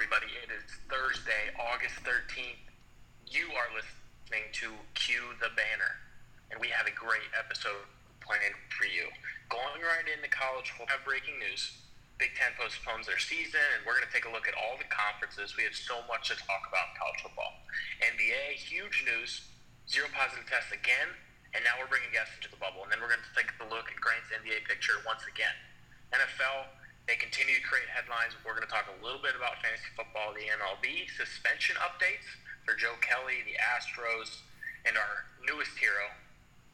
everybody. It is Thursday, August 13th. You are listening to Cue the Banner, and we have a great episode planned for you. Going right into college, we'll have breaking news. Big Ten postpones their season, and we're going to take a look at all the conferences. We have so much to talk about in college football. NBA, huge news. Zero positive tests again, and now we're bringing guests into the bubble. And then we're going to take a look at Grant's NBA picture once again. NFL, they continue to create headlines. We're going to talk a little bit about fantasy football, the MLB, suspension updates for Joe Kelly, the Astros, and our newest hero,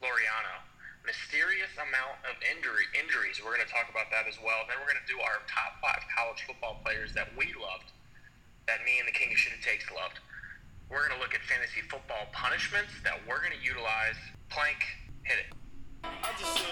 Laureano. Mysterious amount of injury injuries. We're going to talk about that as well. Then we're going to do our top five college football players that we loved, that me and the King of Shit Takes loved. We're going to look at fantasy football punishments that we're going to utilize. Plank, hit it. I just said.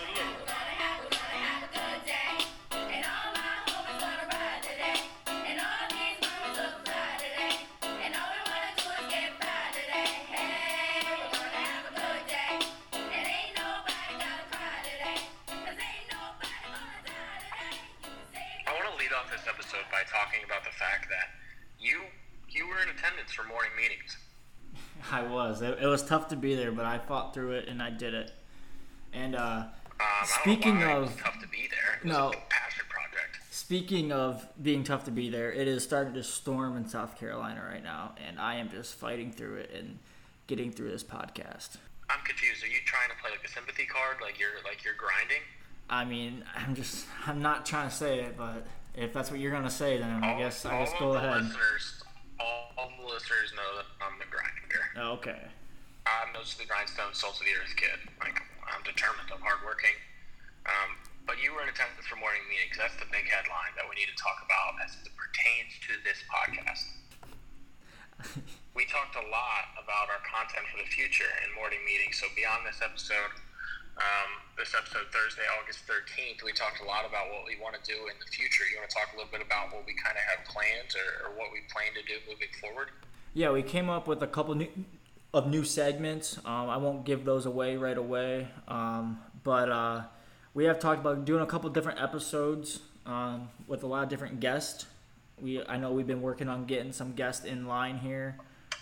Talking about the fact that you you were in attendance for morning meetings. I was. It, it was tough to be there, but I fought through it and I did it. And uh, um, speaking of tough to be there, no passion project. Speaking of being tough to be there, it is starting to storm in South Carolina right now, and I am just fighting through it and getting through this podcast. I'm confused. Are you trying to play like a sympathy card, like you're like you're grinding? I mean, I'm just I'm not trying to say it, but if that's what you're gonna say, then all, I guess I guess go ahead. All, all, the listeners know that I'm the grinder. Oh, okay. I'm most of the grindstone, salt of the earth kid. Like I'm determined. I'm hardworking. Um, but you were in attendance for morning meetings. That's the big headline that we need to talk about as it pertains to this podcast. we talked a lot about our content for the future in morning meetings. So beyond this episode um, this episode Thursday, August 13th, we talked a lot about what we want to do in the future. You want to talk a little bit about what we kind of have planned or, or what we plan to do moving forward? Yeah, we came up with a couple new, of new segments. Um, I won't give those away right away, um, but uh, we have talked about doing a couple different episodes um, with a lot of different guests. We I know we've been working on getting some guests in line here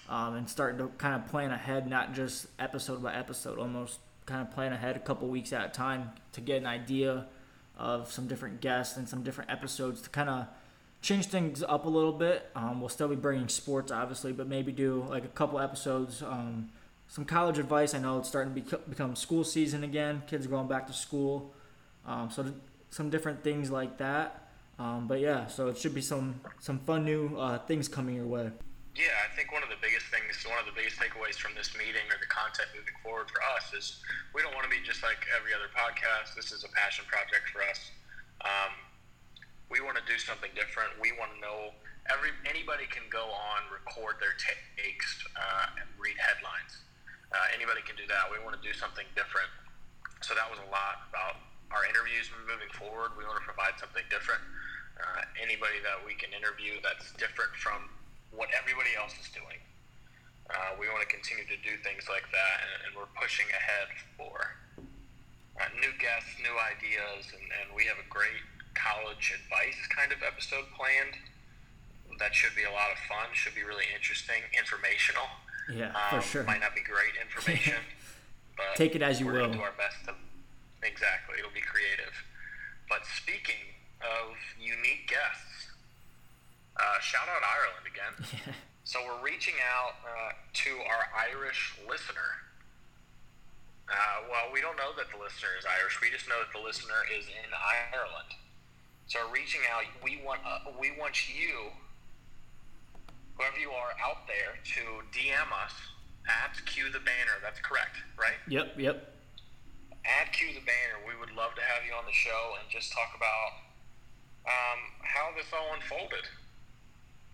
um, and starting to kind of plan ahead, not just episode by episode, almost kind of plan ahead a couple weeks at a time to get an idea of some different guests and some different episodes to kind of change things up a little bit. Um, we'll still be bringing sports, obviously, but maybe do like a couple episodes. Um, some college advice. I know it's starting to be, become school season again. Kids going back to school, um, so some different things like that. Um, but yeah, so it should be some some fun new uh, things coming your way. Yeah, I think one of the biggest things, one of the biggest takeaways from this meeting or the content moving forward for us is we don't want to be just like every other podcast. This is a passion project for us. Um, we want to do something different. We want to know every anybody can go on, record their takes, uh, and read headlines. Uh, anybody can do that. We want to do something different. So that was a lot about our interviews moving forward. We want to provide something different. Uh, anybody that we can interview that's different from what everybody else is doing. Uh, we want to continue to do things like that, and, and we're pushing ahead for uh, new guests, new ideas, and, and we have a great college advice kind of episode planned. That should be a lot of fun. Should be really interesting, informational. Yeah, um, for sure. Might not be great information, but take it as you will. Do our best to exactly. It'll be creative. But speaking of unique guests uh, shout out Ireland again. so we're reaching out uh, to our Irish listener. Uh, well, we don't know that the listener is Irish. We just know that the listener is in Ireland. So we're reaching out, we want uh, we want you, whoever you are out there, to DM us at Cue the Banner. That's correct, right? Yep, yep. At Cue the Banner, we would love to have you on the show and just talk about um, how this all unfolded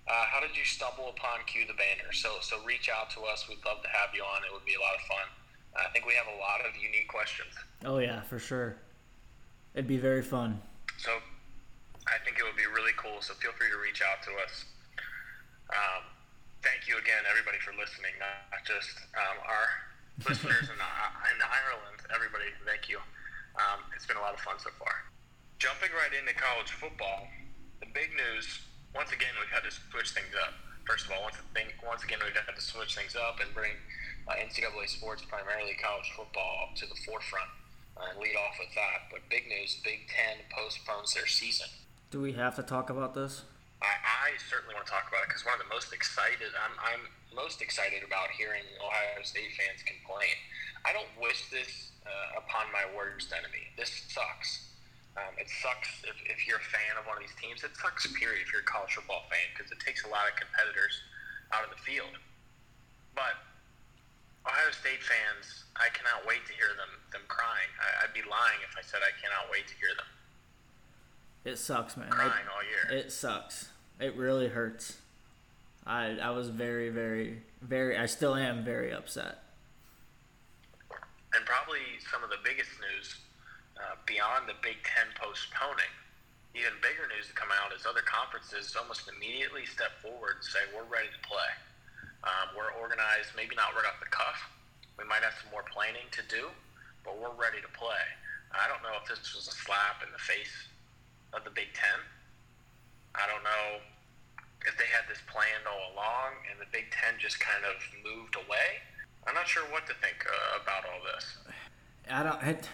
uh, how did you stumble upon Cue the Banner? So, so reach out to us. We'd love to have you on. It would be a lot of fun. I think we have a lot of unique questions. Oh yeah, for sure. It'd be very fun. So, I think it would be really cool. So feel free to reach out to us. Um, thank you again, everybody, for listening. Not just um, our listeners in, uh, in Ireland. Everybody, thank you. Um, it's been a lot of fun so far. Jumping right into college football, the big news once again we've had to switch things up. First of all, once, thing, once again we've had to switch things up and bring uh, NCAA sports, primarily college football, to the forefront uh, and lead off with that. But big news: Big Ten postpones their season. Do we have to talk about this? I, I certainly want to talk about it because one of the most excited I'm, I'm most excited about hearing Ohio State fans complain. I don't wish this uh, upon my worst enemy. This sucks. Um, it sucks if, if you're a fan of one of these teams. It sucks, period, if you're a college football fan because it takes a lot of competitors out of the field. But Ohio State fans, I cannot wait to hear them them crying. I, would be lying if I said I cannot wait to hear them. It sucks, man. Crying it, all year. It sucks. It really hurts. I I was very very very I still am very upset. And probably some of the biggest news uh, beyond the Big Ten postponing, even bigger news to come out is other conferences almost immediately step forward and say we're ready to play. Um, we're organized, maybe not right off the cuff. We might have some more planning to do, but we're ready to play. I don't know if this was a slap in the face of the Big Ten. I don't know if they had this planned all along and the Big Ten just kind of moved away. I'm not sure what to think uh, about all this. I don't. It,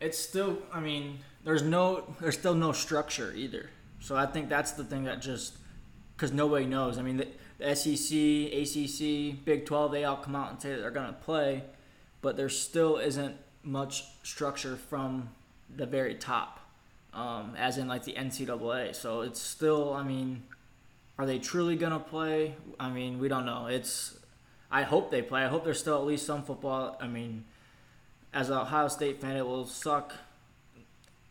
it's still. I mean, there's no. There's still no structure either. So I think that's the thing that just because nobody knows. I mean, the, the SEC, ACC, Big 12, they all come out and say that they're going to play, but there still isn't much structure from the very top um, as in like the NCAA. So it's still, I mean, are they truly gonna play? I mean, we don't know. It's, I hope they play. I hope there's still at least some football. I mean, as an Ohio State fan, it will suck.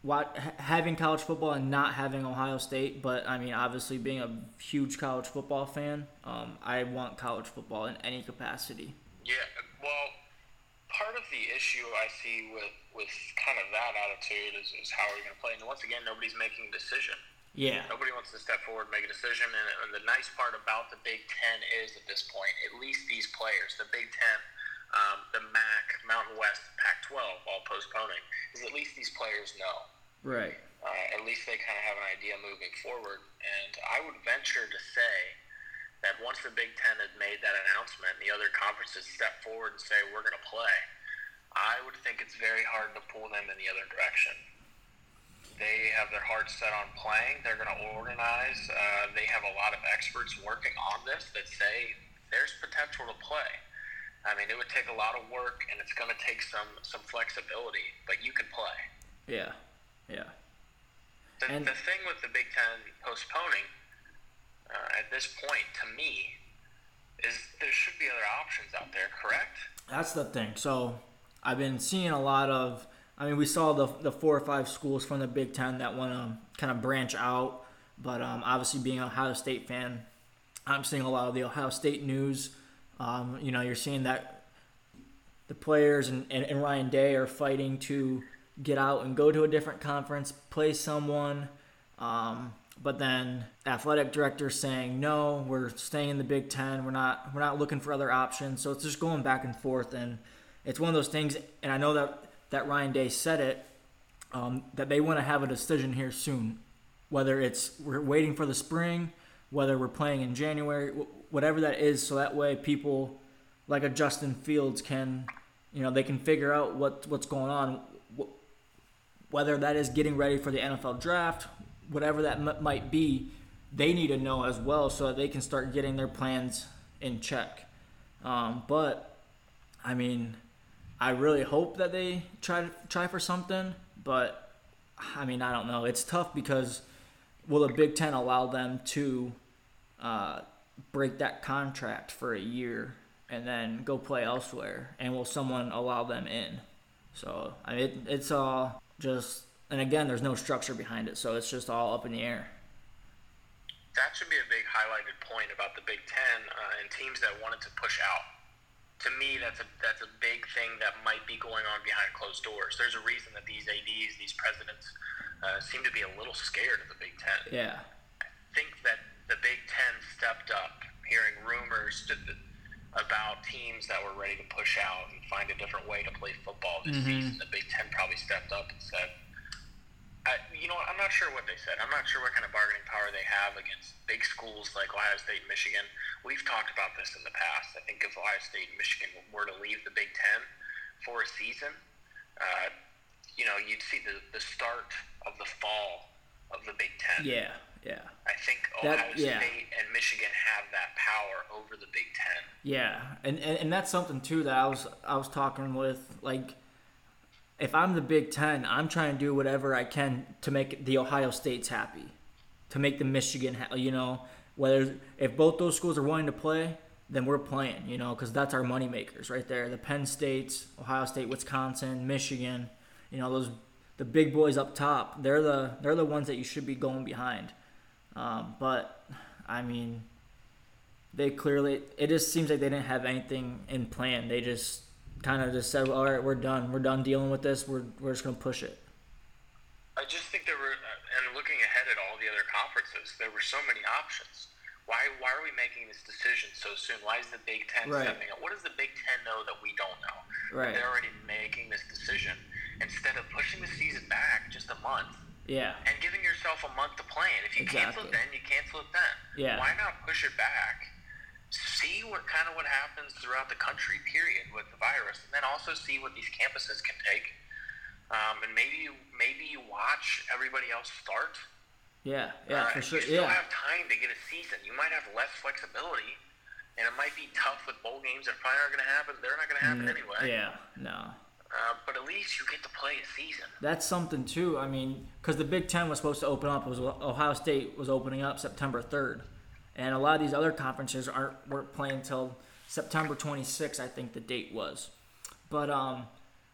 What, having college football and not having Ohio State, but I mean, obviously being a huge college football fan, um, I want college football in any capacity. Yeah, well, part of the issue I see with with kind of that attitude is, is how are we going to play? And once again, nobody's making a decision. Yeah. Nobody wants to step forward and make a decision. And, and the nice part about the Big Ten is at this point, at least these players, the Big Ten, um, the MAC, Mountain West, Pac 12, all postponing, is at least these players know. Right. Uh, at least they kind of have an idea moving forward. And I would venture to say that once the Big Ten had made that announcement, the other conferences step forward and say, we're going to play I would think it's very hard to pull them in the other direction. They have their hearts set on playing. They're going to organize. Uh, they have a lot of experts working on this that say there's potential to play. I mean, it would take a lot of work, and it's going to take some some flexibility, but you can play. Yeah, yeah. The, and the thing with the Big Ten postponing uh, at this point, to me, is there should be other options out there. Correct? That's the thing. So I've been seeing a lot of. I mean, we saw the the four or five schools from the Big Ten that want to kind of branch out, but um, obviously being an Ohio State fan, I'm seeing a lot of the Ohio State news. Um, you know, you're seeing that the players and, and, and Ryan Day are fighting to get out and go to a different conference, play someone. Um, but then athletic director saying no, we're staying in the Big Ten. We're not we're not looking for other options. So it's just going back and forth, and it's one of those things, and I know that that Ryan Day said it, um, that they want to have a decision here soon, whether it's we're waiting for the spring, whether we're playing in January, whatever that is, so that way people like a Justin Fields can, you know, they can figure out what what's going on, whether that is getting ready for the NFL draft, whatever that m- might be. They need to know as well so that they can start getting their plans in check. Um, but I mean, I really hope that they try try for something, but I mean I don't know. It's tough because will the Big Ten allow them to uh, break that contract for a year and then go play elsewhere, and will someone allow them in? So I mean it, it's all just and again there's no structure behind it, so it's just all up in the air. That should be a big highlighted point about the Big Ten uh, and teams that wanted to push out to me, that's a that's a big thing that might be going on behind closed doors. There's a reason that these ads, these presidents, uh, seem to be a little scared of the Big Ten. Yeah, I think that the Big Ten stepped up, hearing rumors about teams that were ready to push out and find a different way to play football this mm-hmm. season. The Big Ten probably stepped up and said, I, "You know I'm not sure what they said. I'm not sure what kind of bargaining power they have against big schools like Ohio State and Michigan. We've talked about this in the past. I think if Ohio State and Michigan were to leave the Big Ten for a season, uh, you know, you'd see the, the start of the fall of the Big Ten. Yeah, yeah. I think That- Ohio yeah. State and Michigan have that power over the Big Ten. Yeah, and, and and that's something too that I was I was talking with like, if I'm the Big Ten, I'm trying to do whatever I can to make the Ohio States happy, to make the Michigan, ha- you know, whether if both those schools are willing to play, then we're playing, you know, because that's our money makers right there. The Penn States, Ohio State, Wisconsin, Michigan, you know those the big boys up top. They're the they're the ones that you should be going behind. Um, but I mean, they clearly it just seems like they didn't have anything in plan. They just kind of just said, "All right, we're done. We're done dealing with this. We're we're just gonna push it." I just think there were, and looking ahead at all the other conferences, there were so many options. Why, why are we making this decision so soon? Why is the Big Ten Right. stepping up? What does the Big Ten know that we don't know? Right. They're already making this decision instead of pushing the season back just a month Yeah. and giving yourself a month to plan. If you cancel it then, you cancel it then. Yeah. Why not push it back? See what kind of what happens throughout the country, period, with the virus, and then also see what these campuses can take. Um, and maybe you maybe you watch everybody else start. Yeah. Yeah. Uh, For sure. You still Yeah. have time to get a season. You might have less flexibility, and it might be tough with bowl games that probably aren't going to happen. They're not going to happen anyway. Mm, Yeah. No. Uh, but at least you get to play a season. That's something too. I mean, because the Big Ten was supposed to open up, it was Ohio State was opening up September third, and a lot of these other conferences aren't weren't playing until September 26th. I think the date was. But um,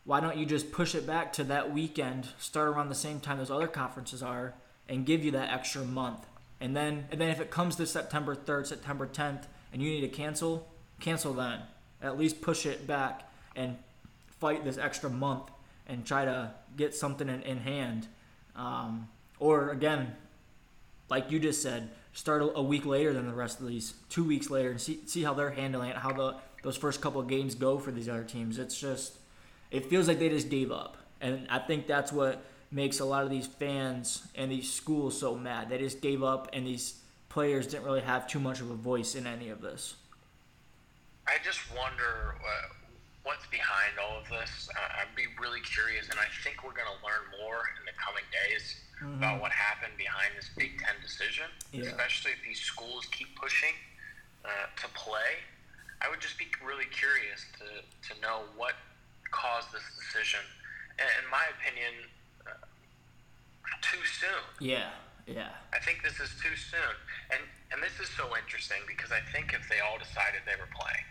why don't you just push it back to that weekend, start around the same time those other conferences are, and give you that extra month, and then and then if it comes to September 3rd, September 10th, and you need to cancel, cancel then. At least push it back and fight this extra month and try to get something in, in hand. Um, or again, like you just said, start a, week later than the rest of these, two weeks later, and see see how they're handling it, how the those first couple of games go for these other teams. It's just, it feels like they just gave up, and I think that's what makes a lot of these fans and these schools so mad. They just gave up, and these players didn't really have too much of a voice in any of this. I just wonder uh, what's behind all of this. Uh, I'd be really curious, and I think we're going to learn more in the coming days about what happened behind this Big Ten decision, Yeah. especially if these schools keep pushing uh, to play. I would just be really curious to, to know what caused this decision. And in my opinion, uh, too soon. Yeah, yeah, I think this is too soon. And and this is so interesting because I think if they all decided they were playing,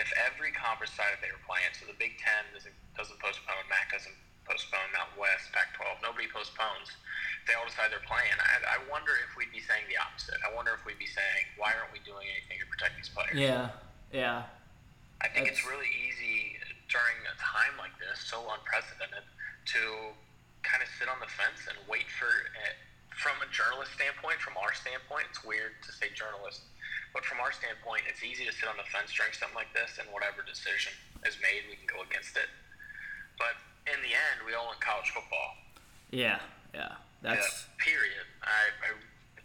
if every conference decided they were playing, so the Big Ten doesn't, doesn't postpone, MAC doesn't postpone, Mountain West, Pac-12, nobody postpones. They all decide they're playing, I, I wonder if we'd be saying the opposite. I wonder if we'd be saying, why aren't we doing anything to protect these players? yeah, yeah. I think it's really easy during a time like this, so unprecedented, to kind of sit on the fence and wait for, uh, from a journalist standpoint, from our standpoint, it's weird to say journalist, but from our standpoint, it's easy to sit on the fence during something like this, and whatever decision is made, we can go against it. But in the end, we all want college football. Yeah, yeah. That's Yeah, period. I, I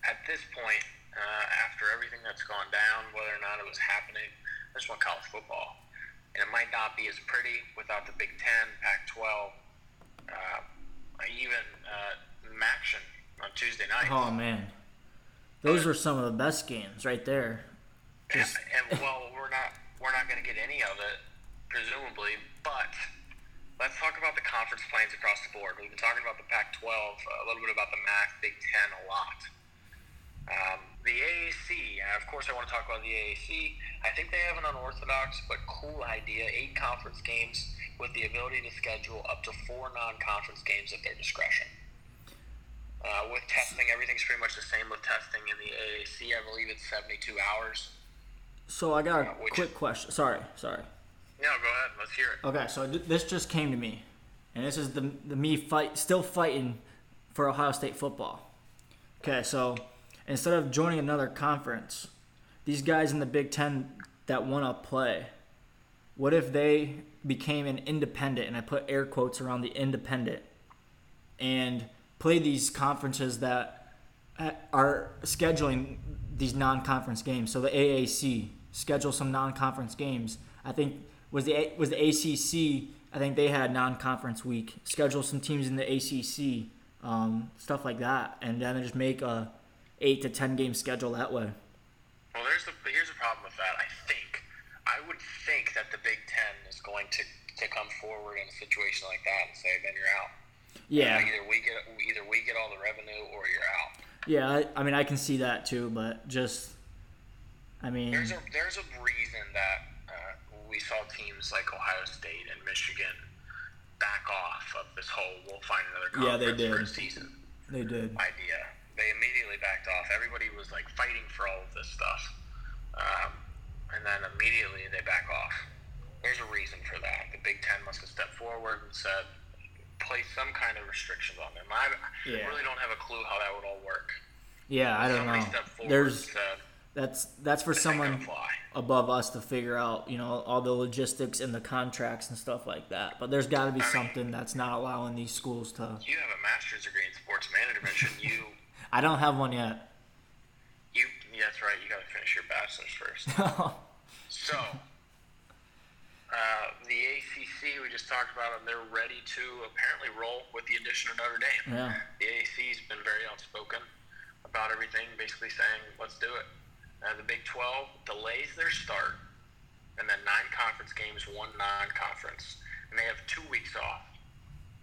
at this point, uh, after everything that's gone down, whether or not it was happening, I just want college football, and it might not be as pretty without the Big Ten, Pac-12, uh, even uh, Maction on Tuesday night. oh man, those were some of the best games right there. and, and well, we're not we're not going to get any of it, presumably. But let's talk about the conference plans across the board. We've been talking about the Pac-12, a little bit about the MAC, Big Ten, a lot. Um, the AAC, of course, I want to talk about the AAC. I think they have an unorthodox but cool idea: eight conference games with the ability to schedule up to four non-conference games at their discretion. Uh, with testing, everything's pretty much the same with testing in the AAC. I believe it's 72 hours. So I got a Uh, quick question. Sorry, sorry. No, go ahead. Let's hear it. Okay, so th- this just came to me, and this is the the me fight still fighting for Ohio State football. Okay, so instead of joining another conference, these guys in the Big Ten that want to play, what if they became an independent? And I put air quotes around the independent, and play these conferences that uh, are scheduling these non-conference games. So the AAC schedule some non-conference games. I think was the was the ACC. I think they had non-conference week. Schedule some teams in the ACC, um, stuff like that, and then just make a eight to ten game schedule that way. Well, there's the here's the problem with that. I think I would think that the Big Ten is going to to come forward in a situation like that and say, then you're out. Yeah. Uh, either we get either we get all the revenue or you're out. Yeah, I, I mean I can see that too, but just I mean There's a there's a reason that uh, we saw teams like Ohio State and Michigan back off of this whole we'll find another Yeah, conference they for a did. season they did. idea. They immediately backed off. Everybody was like fighting for all of this stuff, um, and then immediately they back off. There's a reason for that. The Big Ten must have stepped forward and said, place some kind of restrictions on them. I Yeah. really don't have a clue how that would all work. Yeah, I don't Somebody know. There's said, that's that's for someone above us to figure out, you know, all the logistics and the contracts and stuff like that. But there's got to be I mean- something that's not allowing these schools to. You have a master's degree in sports management. Shouldn't you? I don't have one yet. You, yeah, that's right. You got to finish your bachelor's first. So, uh, the We just talked about them. They're ready to apparently roll with the addition of Notre Dame. Yeah. The AAC's been very outspoken about everything, basically saying, let's do it. Uh, the Big 12 delays their start, and then nine conference games, one non conference. And they have two weeks off.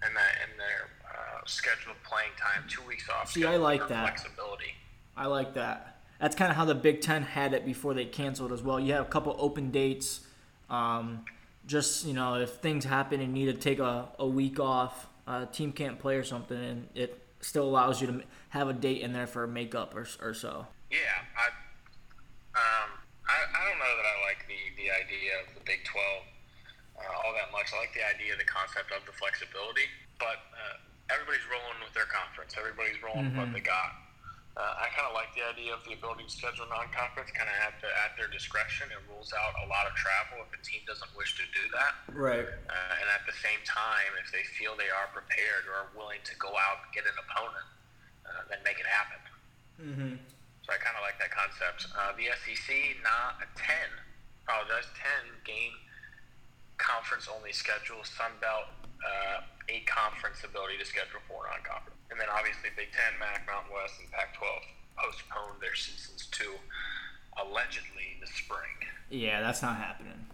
And that in their uh, scheduled playing time, two weeks off. See, I like that. Flexibility. I like that. That's kind of how the Big Ten had it before they canceled as well. You have a couple open dates. Um, just you know, if things happen and you need to take a, a week off, a team can't play or something, and it still allows you to have a date in there for a makeup or, or so. Yeah, I, um, I, I don't know that I like the, the idea of the Big 12 uh, all that much. I like the idea, the concept of the flexibility, but uh, everybody's rolling with their conference. Everybody's rolling with what they got. Uh, I kind of like the idea of the ability to schedule non-conference, kind of at, the, at their discretion. It rules out a lot of travel if a team doesn't wish to do that. Right. Uh, and at the same time, if they feel they are prepared or are willing to go out and get an opponent, uh, then make it happen. Mm-hmm. So I kind of like that concept. Uh, the SEC, not a 10, apologize, 10 game conference only schedule. Sun Belt, uh, eight conference ability to schedule four non conference. And then obviously Big Ten, MAC, Mountain West, and Pac 12 postponed their seasons to allegedly the spring. Yeah, that's not happening.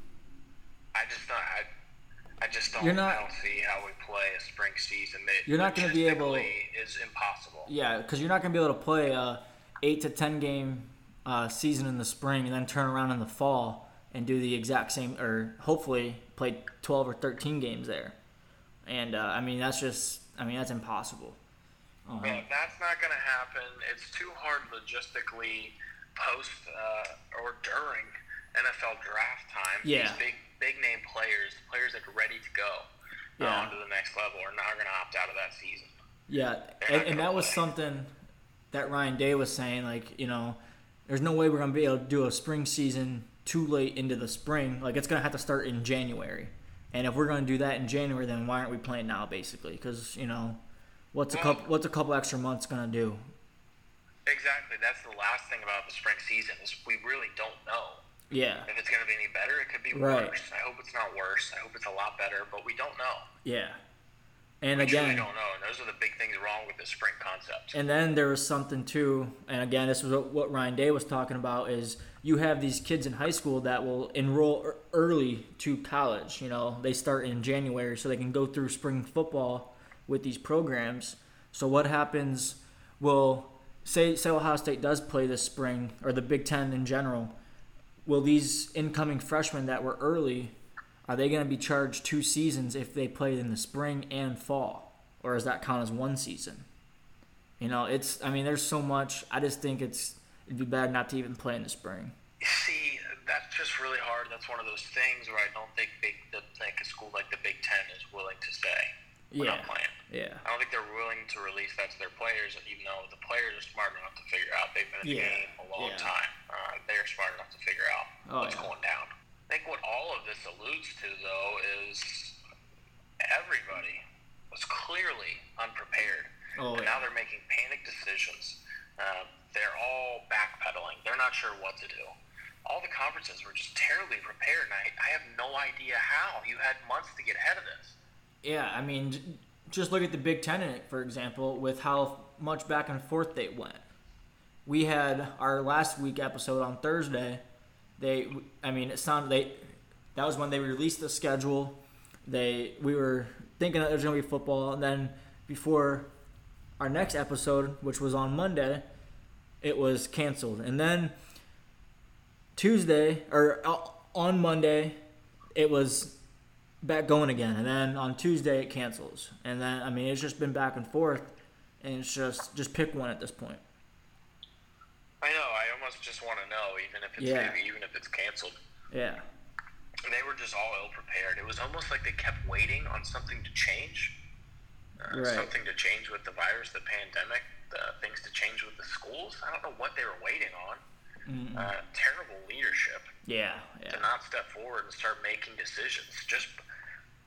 I just not. I, I just don't. You're not- I don't see how we play a spring season. That You're not gonna be able- Is impossible. Yeah, because you're not going to be able to play a eight to ten game uh, season in the spring and then turn around in the fall and do the exact same, or hopefully play twelve or thirteen games there. And uh, I mean, that's just, I mean, that's impossible. Uh, Yeah, that's not going to happen. It's too hard logistically post uh, or during NFL draft time. Yeah. These big big name players, players that are ready to go uh, Yeah. on to the next level, are not going to opt out of that season. Yeah, and, and that was something that Ryan Day was saying. Like, you know, there's no way we're gonna be able to do a spring season too late into the spring. Like, it's gonna have to start in January. And if we're gonna do that in January, then why aren't we playing now, basically? Because you know, what's a couple what's a couple extra months gonna do? Exactly. That's the last thing about the spring season is we really don't know Yeah, if it's going to be any better. It could be Right. worse. I hope it's not worse. I hope it's a lot better, but we don't know. yeah. And again We again, don't know, and those are the big things wrong with the spring concept. And then there was something too, and again, this was what- what Ryan Day was talking about is you have these kids in high school that will enroll early to college. You know, they start in January so they can go through spring football with these programs. So what happens? Will say say Ohio State does play this spring or the Big Ten in general? Will these incoming freshmen that were early are they going to be charged two seasons if they played in the spring and fall, or does that count as one season? You know, it's. I mean, there's so much. I just think it's. It'd be bad not to even play in the spring. See, that's just really hard. That's one of those things where I don't think big, like a school like the Big Ten is willing to say we're yeah. not playing. Yeah. I don't think they're willing to release that to their players, even though the players are smart enough to figure out. They've been in the yeah. game a long yeah. time. Uh, they're smart enough to figure out oh, what's yeah. going down. I think what all of this alludes to, though, is everybody was clearly unprepared. Oh, and now they're making panic decisions. Uh, they're all backpedaling. They're not sure what to do. All the conferences were just terribly prepared, and I, I have no idea how. You had months to get ahead of this. Yeah, I mean, just look at the Big Ten, for example, with how much back and forth they went. We had our last week episode on Thursday. They, I mean, it sounded they. That was when they released the schedule. They, we were thinking that there's gonna be football, and then before our next episode, which was on Monday, it was canceled. And then Tuesday or uh, on Monday, it was back going again. And then on Tuesday, it cancels. And then I mean, it's just been back and forth, and it's just just pick one at this point. I know. I almost just want to know, even if it's Yeah. even if it's canceled. Yeah, They were just all ill prepared. It was almost like they kept waiting on something to change. Uh, Right. Something to change with the virus, the pandemic, the things to change with the schools. I don't know what they were waiting on. Uh, terrible leadership yeah, to not step forward and start making decisions. Just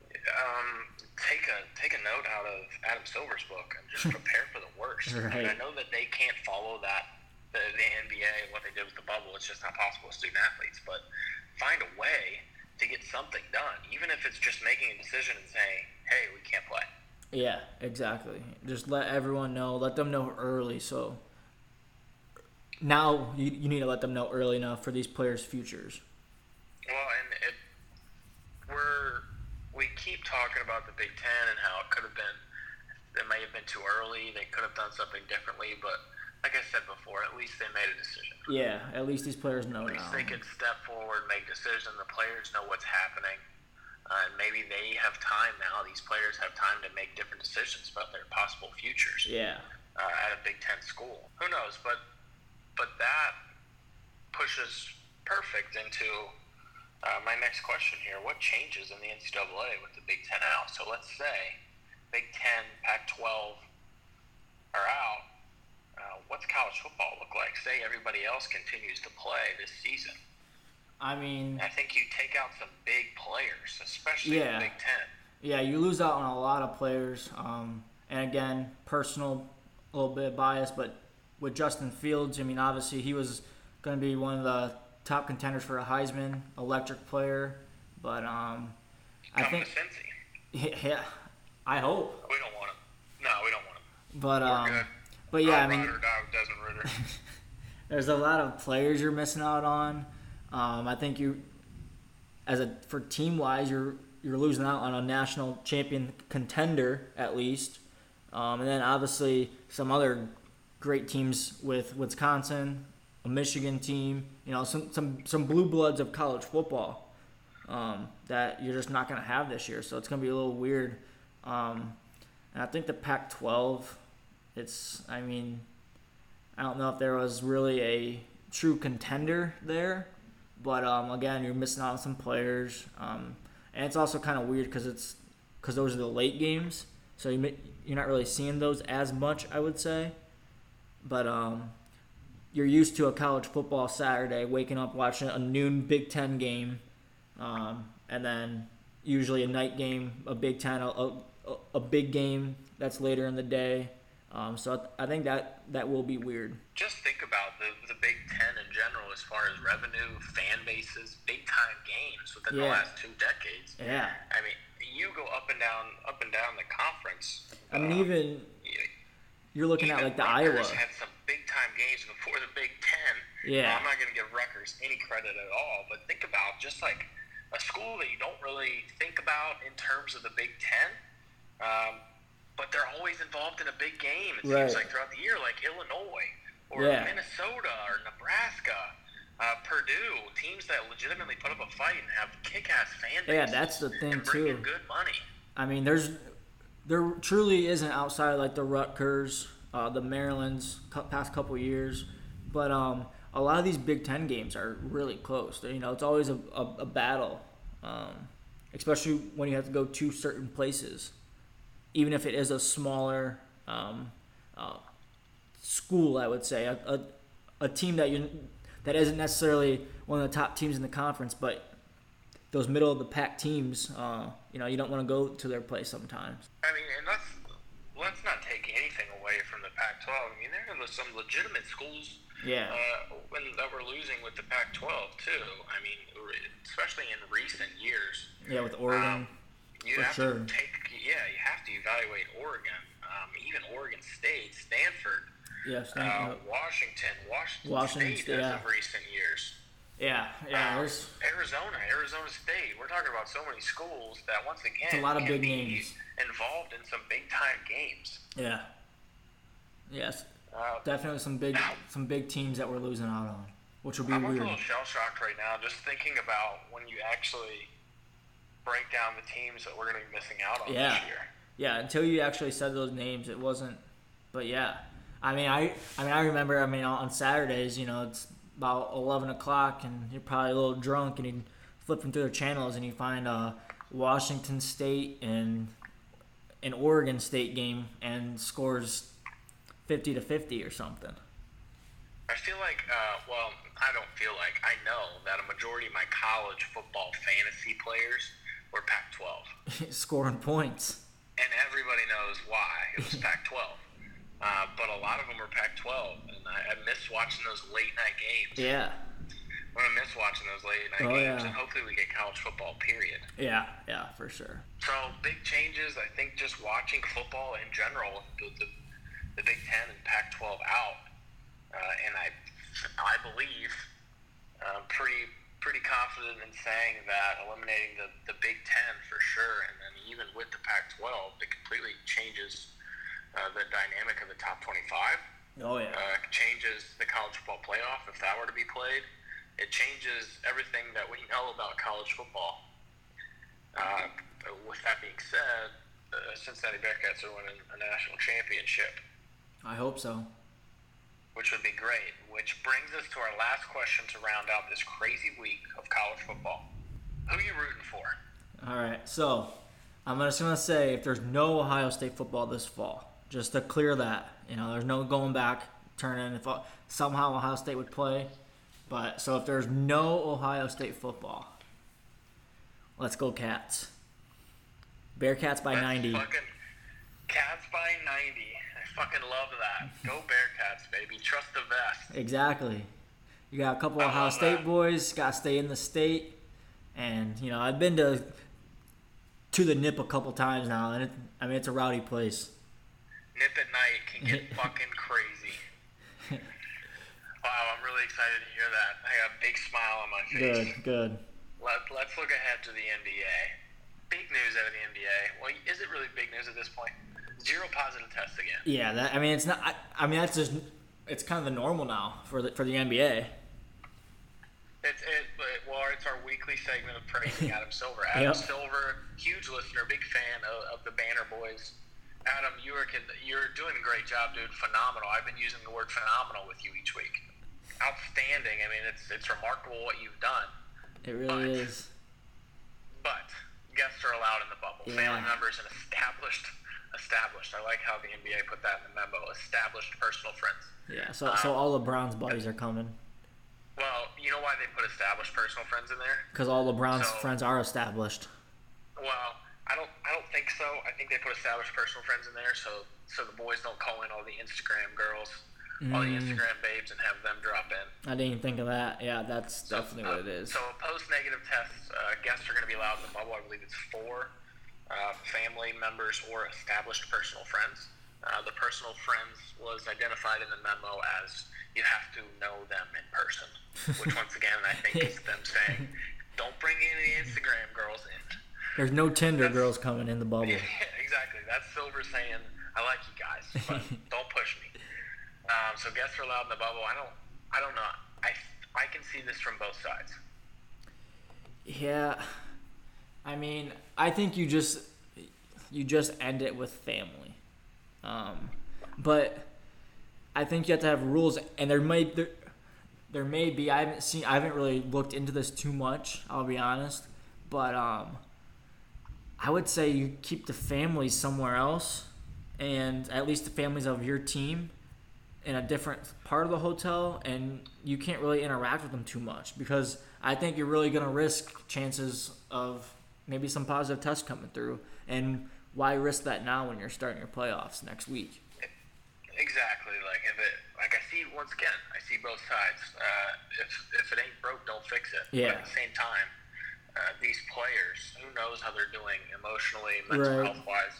um, take a take a note out of Adam Silver's book and just prepare for the worst. And I know that they can't follow that the, the NBA and what they did with the bubble. It's just not possible with student athletes. But find a way to get something done, even if it's just making a decision and saying, "Hey, we can't play." yeah, exactly. Just let everyone know. Let them know early. So now you, you need to let them know early enough for these players' futures. Well, and it, we're we keep talking about the Big Ten and how it could have been. It may have been too early. They could have done something differently, but like I said before, at least they made a decision. Yeah, at least these players know At least now. they can step forward, make decisions. The players know what's happening, uh, and maybe they have time now. These players have time to make different decisions about their possible futures Yeah, uh, at a Big Ten school. Who knows? But but that pushes perfect into uh, my next question here. What changes in the NCAA with the Big Ten out? So let's say Big Ten, Pac-12 are out. Uh, what's college football look like? Say everybody else continues to play this season. I mean, I think you take out some big players, especially Yeah. the Big Ten. Yeah, you lose out on a lot of players. Um, and again, personal, a little bit biased, but with Justin Fields, I mean, obviously he was going to be one of the top contenders for a Heisman, electric player. But um, I think, yeah, I hope. We don't want him. No, we don't want him. But We're um, good. but yeah, I mean, ride or die with Desmond Ridder. there's a lot of players you're missing out on. Um, I think you, as a for team wise, you're you're losing out on a national champion contender at least, um, and then obviously some other great teams with Wisconsin, a Michigan team, you know, some some some blue bloods of college football um, that you're just not going to have this year. So it's going to be a little weird. Um, and I think the Pac-12, it's I mean. I don't know if there was really a true contender there, but um, again, you're missing out on some players, um, and it's also kind of weird because it's because those are the late games, so you you're not really seeing those as much, I would say. But um, you're used to a college football Saturday, waking up watching a noon Big Ten game, um, and then usually a night game, a Big Ten, a, a, a big game that's later in the day. Um, so I, th- I think that that will be weird. just think about the, the Big Ten in general as far as revenue, fan bases, big time games within the last two decades. Yeah. I mean, you go up and down, up and down the conference. I mean, uh, even you're looking at like the Iowa. Had some big time games before the Big Ten. Yeah. Now, I'm not going to give Rutgers any credit at all, but think about just like a school that you don't really think about in terms of the Big Ten. Um, but they're always involved in a big game. It Right. seems like throughout the year, like Illinois or Yeah. Minnesota or Nebraska, uh, Purdue, teams that legitimately put up a fight and have kick-ass fan bases. Yeah, that's the thing, and bring in too. good money. I mean, there's there truly isn't outside like the Rutgers, uh, the Maryland's past couple years, but um, a lot of these Big Ten games are really close. You know, it's always a, a, a battle, um, especially when you have to go to certain places, even if it is a smaller um, uh, school. I would say a, a, a team that you that isn't necessarily one of the top teams in the conference, but those middle of the pack teams, uh, you know, you don't want to go to their place sometimes. I mean, and let's let's not take anything away from the Pac-12 Pac-12. I mean, there are some legitimate schools Yeah. uh, when, that were losing with the Pac-12 too. I mean, especially in recent years. Yeah, with Oregon. You For have sure. to take, yeah, you have to evaluate Oregon, um, even Oregon State, Stanford, yeah, uh, Washington, Washington, Washington State State, yeah. of recent years. Yeah, yeah. There's Arizona, Arizona State. We're talking about so many schools that once again It's a lot of big be names. involved in some big time games. yeah. Yes, Uh, definitely some big some big teams that we're losing out on, which will be I'm a weird. little shell shocked right now just thinking about when you actually break down the teams that we're going to be missing out on Yeah. this year. Yeah, until you actually said those names, it wasn't. But yeah, I mean, I I mean, I remember. I mean, on Saturdays, you know, it's about eleven o'clock, and you're probably a little drunk, and you're flipping through the channels, and you find a Washington State and an Oregon State game, and scores fifty to fifty or something. I feel like, uh, well, I don't feel like, I know that a majority of my college football fantasy players were Pac 12. Scoring points. And everybody knows why. It was Pac 12. Uh, but a lot of them are Pac 12. And I, I miss watching those late night games. Yeah, I'm going to miss watching those late night Oh, games. yeah. And hopefully we get college football, period. yeah, yeah, for sure. So big changes. I think just watching football in general, the, the, the Big Ten and Pac-12 out, uh, and I, I believe, uh, pretty pretty confident in saying that eliminating the, the Big Ten for sure, and then even with the Pac-12, it completely changes uh, the dynamic of the top 25 Oh yeah. uh, changes the college football playoff if that were to be played. It changes everything that we know about college football. Uh, with that being said, the Cincinnati Bearcats are winning a national championship, I hope so. which would be great. Which brings us to our last question to round out this crazy week of college football. Who are you rooting for? All right, so I'm just gonna say if there's no Ohio State football this fall, just to clear that, you know, there's no going back, turning. If uh, somehow Ohio State would play, but so if there's no Ohio State football, let's go Cats. Bearcats by Let's 90. Fucking Cats by 90. I fucking love that. Go Bearcats, baby. Trust the vest. Exactly. You got a couple I Ohio State that. boys, got to stay in the state, and you know I've been to to the Nip a couple times now, and it, I mean it's a rowdy place. Nip at night can get fucking crazy. Wow, I'm really excited to hear that. I got a big smile on my face. Good, good. Let, let's look ahead to the NBA. Big news out of the NBA. Well, is it really big news at this point? Zero positive tests again. Yeah, that I mean it's not. I, I mean that's just it's kind of the normal now for the for the NBA. It's it, but- well, it's our weekly segment of praising Adam Silver. Adam Yep. Silver, huge listener, big fan of, of the Banner Boys. Adam, you are you're doing a great job, dude. Phenomenal. I've been using the word phenomenal with you each week. Outstanding. I mean, it's it's remarkable what you've done. It really But- is. But guests are allowed in the bubble. Yeah. Family members and established established. I like how the NBA put that in the memo. Established personal friends. Yeah. So so um, all LeBron's buddies are coming Well, you know why they put established personal friends in there? because all LeBron's So- friends are established. Well, I don't. I don't think so. I think they put established personal friends in there, so so the boys don't call in all the Instagram girls, all the Mm. Instagram babes, and have them drop in. I didn't even think of that. Yeah, that's definitely what it is. So post negative tests, uh, guests are going to be allowed in the bubble. I believe it's four uh, family members or established personal friends. Uh, the personal friends was identified in the memo as you have to know them in person, which once again I think is them saying, don't bring any Instagram girls in. There's no Tinder girls coming in the bubble. Yeah, exactly. That's Silver saying, "I like you guys, but don't push me." Um, so guests are allowed in the bubble. I don't. I don't know. I I can see this from both sides. Yeah, I mean, I think you just you just end it with family, um, but I think you have to have rules, and there might there, there may be. I haven't seen. I haven't really looked into this too much. I'll be honest, but um, I would say you keep the families somewhere else, and at least the families of your team in a different part of the hotel and you can't really interact with them too much because I think you're really going to risk chances of maybe some positive tests coming through. And why risk that now when you're starting your playoffs next week? Exactly. Like if it, like I see once again, I see both sides. Uh, if if it ain't broke, don't fix it. Yeah. But at the same time, uh, these players, who knows how they're doing emotionally, mental Right. health wise,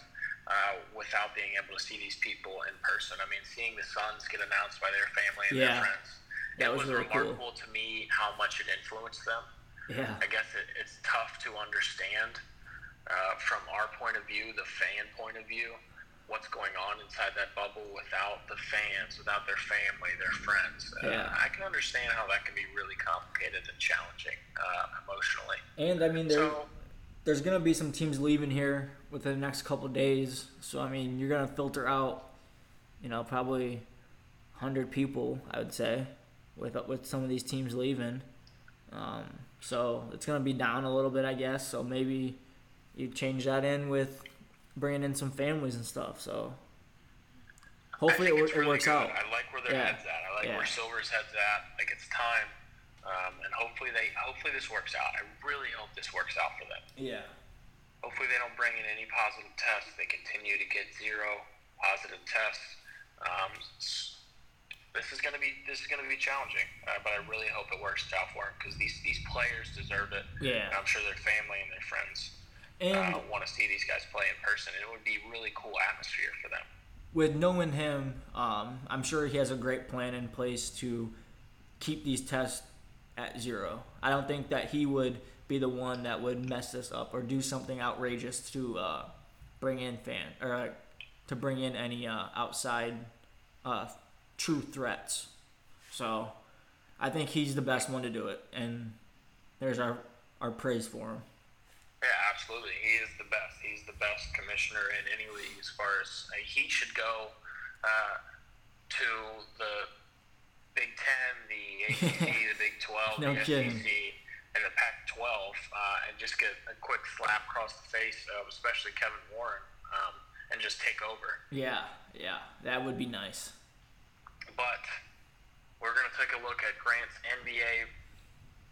uh, without being able to see these people in person. I mean, seeing the Suns get announced by their family and Yeah. their friends. That it was was, really cool. remarkable to me how much it influenced them. Yeah. I guess it, it's tough to understand uh, from our point of view, the fan point of view, what's going on inside that bubble without the fans, without their family, their friends. Uh, Yeah. I can understand how that can be really complicated and challenging uh, emotionally. And I mean, there, So, there's gonna be some teams leaving here within the next couple of days. So I mean, you're gonna filter out, you know, probably hundred people. I would say, with with some of these teams leaving. Um, so it's gonna be down a little bit, I guess. So maybe you change that in with bringing in some families and stuff. So hopefully it, it's it works good. out. I like where their Yeah. heads at. I like Yeah. where Silver's head's at. Like it's time, um, and hopefully they hopefully this works out. I really hope this works out for them. Yeah. Hopefully they don't bring in any positive tests. They continue to get zero positive tests. Um, this is gonna be this is gonna be challenging, uh, but I really hope it works out for them because these these players deserve it. Yeah. And I'm sure their family and their friends And uh, want to see these guys play in person. It would be really cool atmosphere for them. with knowing him, um, I'm sure he has a great plan in place to keep these tests at zero. I don't think that he would be the one that would mess this up or do something outrageous to uh, bring in fan or uh, to bring in any uh, outside uh, true threats. So I think he's the best one to do it, and there's our our praise for him. Yeah, absolutely. He is the best. He's the best commissioner in any league as far as uh, he should go uh, to the Big Ten, the ACC, the Big Twelve, No the kidding. SEC, and the Pac-12, uh, and just get a quick slap across the face of especially Kevin Warren, um, and just take over. Yeah, yeah, that would be nice. But we're going to take a look at Grant's NBA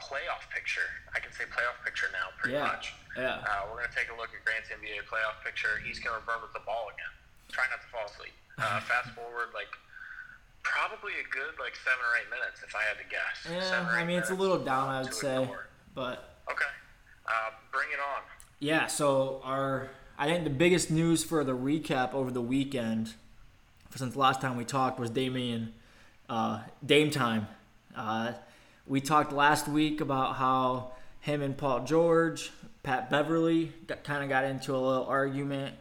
playoff picture. I can say playoff picture now, pretty Yeah, much. yeah. Uh, we're going to take a look at Grant's NBA playoff picture. He's going to run with the ball again. Try not to fall asleep. Uh, fast forward, like, probably a good, like, seven or eight minutes, if I had to guess. Yeah, I mean it's a little down, I would say, ignore. but Okay. Uh, bring it on. Yeah, so our I think the biggest news for the recap over the weekend, since last time we talked, was Damian uh, Dame time. We talked last week about how him and Paul George, Pat Beverley, kind of got into a little argument.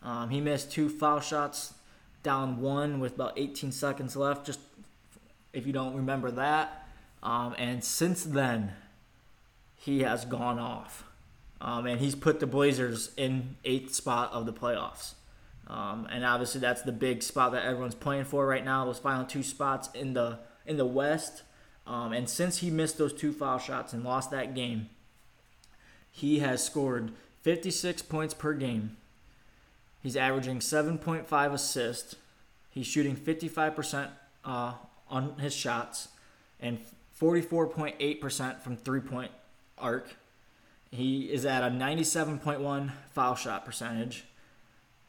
Um, he missed two foul shots, down one with about 18 seconds left. Just if you don't remember that, um, and since then, he has gone off. Um, and he's put the Blazers in eighth spot of the playoffs. Um, and obviously that's the big spot that everyone's playing for right now. Those final two spots in the in the West. Um, and since he missed those two foul shots and lost that game, he has scored 56 points per game. He's averaging 7.5 assists. He's shooting 55% uh, on his shots and 44.8% from three point arc. He is at a 97.1 foul shot percentage.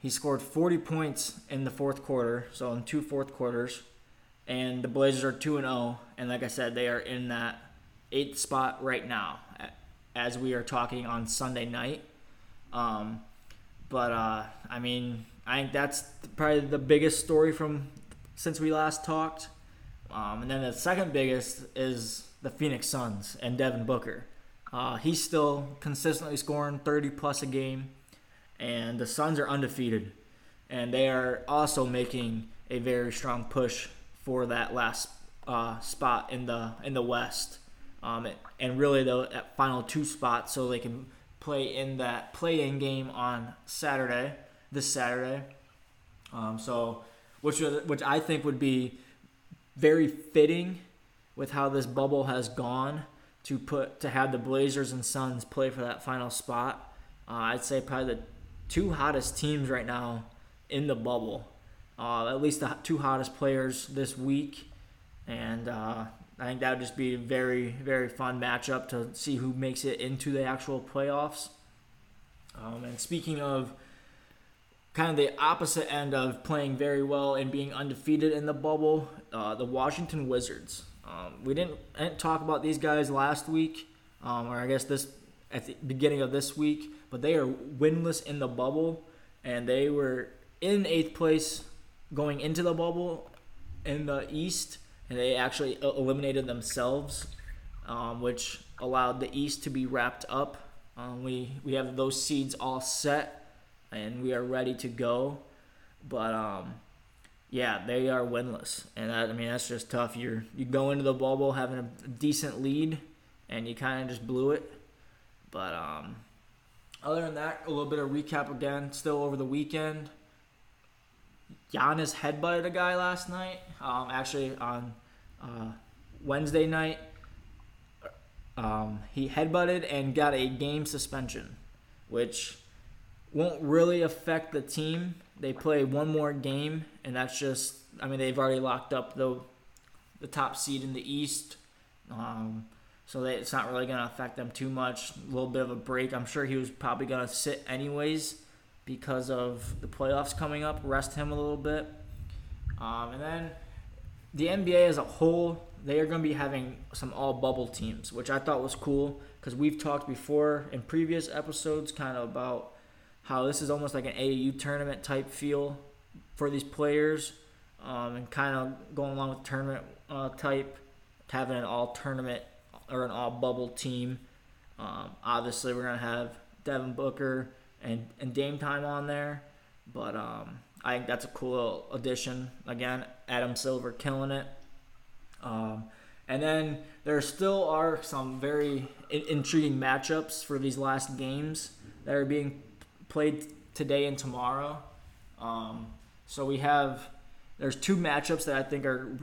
He scored 40 points in the fourth quarter, so in two fourth quarters. And the Blazers are 2 and 0, and like I said, they are in that eighth spot right now as we are talking on Sunday night. Um, but uh, I mean, I think that's probably the biggest story from since we last talked. Um, and then the second biggest is the Phoenix Suns and Devin Booker. Uh, he's still consistently scoring 30 plus a game, and the Suns are undefeated, and they are also making a very strong push for that last uh, spot in the in the West, um, and really the that final two spots so they can play in that play-in game on Saturday, this Saturday. Um, so, which which I think would be very fitting with how this bubble has gone to put to have the Blazers and Suns play for that final spot. Uh, I'd say probably the two hottest teams right now in the bubble. Uh, at least the two hottest players this week, and uh, I think that would just be a very very fun matchup to see who makes it into the actual playoffs. Um, and speaking of kind of the opposite end of playing very well and being undefeated in the bubble, uh, the Washington Wizards. Um, we didn't, didn't, talk about these guys last week, um, or I guess this at the beginning of this week, but they are winless in the bubble, and they were in eighth place going into the bubble in the East, and they actually eliminated themselves, um, which allowed the East to be wrapped up. Um, we we have those seeds all set, and we are ready to go. But um, yeah, they are winless, and that, I mean that's just tough. You're you go into the bubble having a decent lead, and you kind of just blew it. But um, other than that, a little bit of recap again. Still over the weekend. Giannis headbutted a guy last night. Um, actually on uh, Wednesday night, um, he headbutted and got a game suspension, which won't really affect the team. They play one more game, and that's just. I mean, they've already locked up the the top seed in the East, um, so they, it's not really going to affect them too much. A little bit of a break. I'm sure he was probably going to sit anyways because of the playoffs coming up. Rest him a little bit, um, and then the NBA as a whole they are going to be having some all bubble teams, which I thought was cool because we've talked before in previous episodes kind of about how this is almost like an AAU tournament type feel for these players um, and kind of going along with tournament uh, type, having an all tournament or an all bubble team. Um, obviously, we're going to have Devin Booker and, and Dame Time on there, but um, I think that's a cool addition. Again, Adam Silver killing it. Um, and then there still are some very in- intriguing matchups for these last games that are being played today and tomorrow. Um, so we have there's two matchups that I think are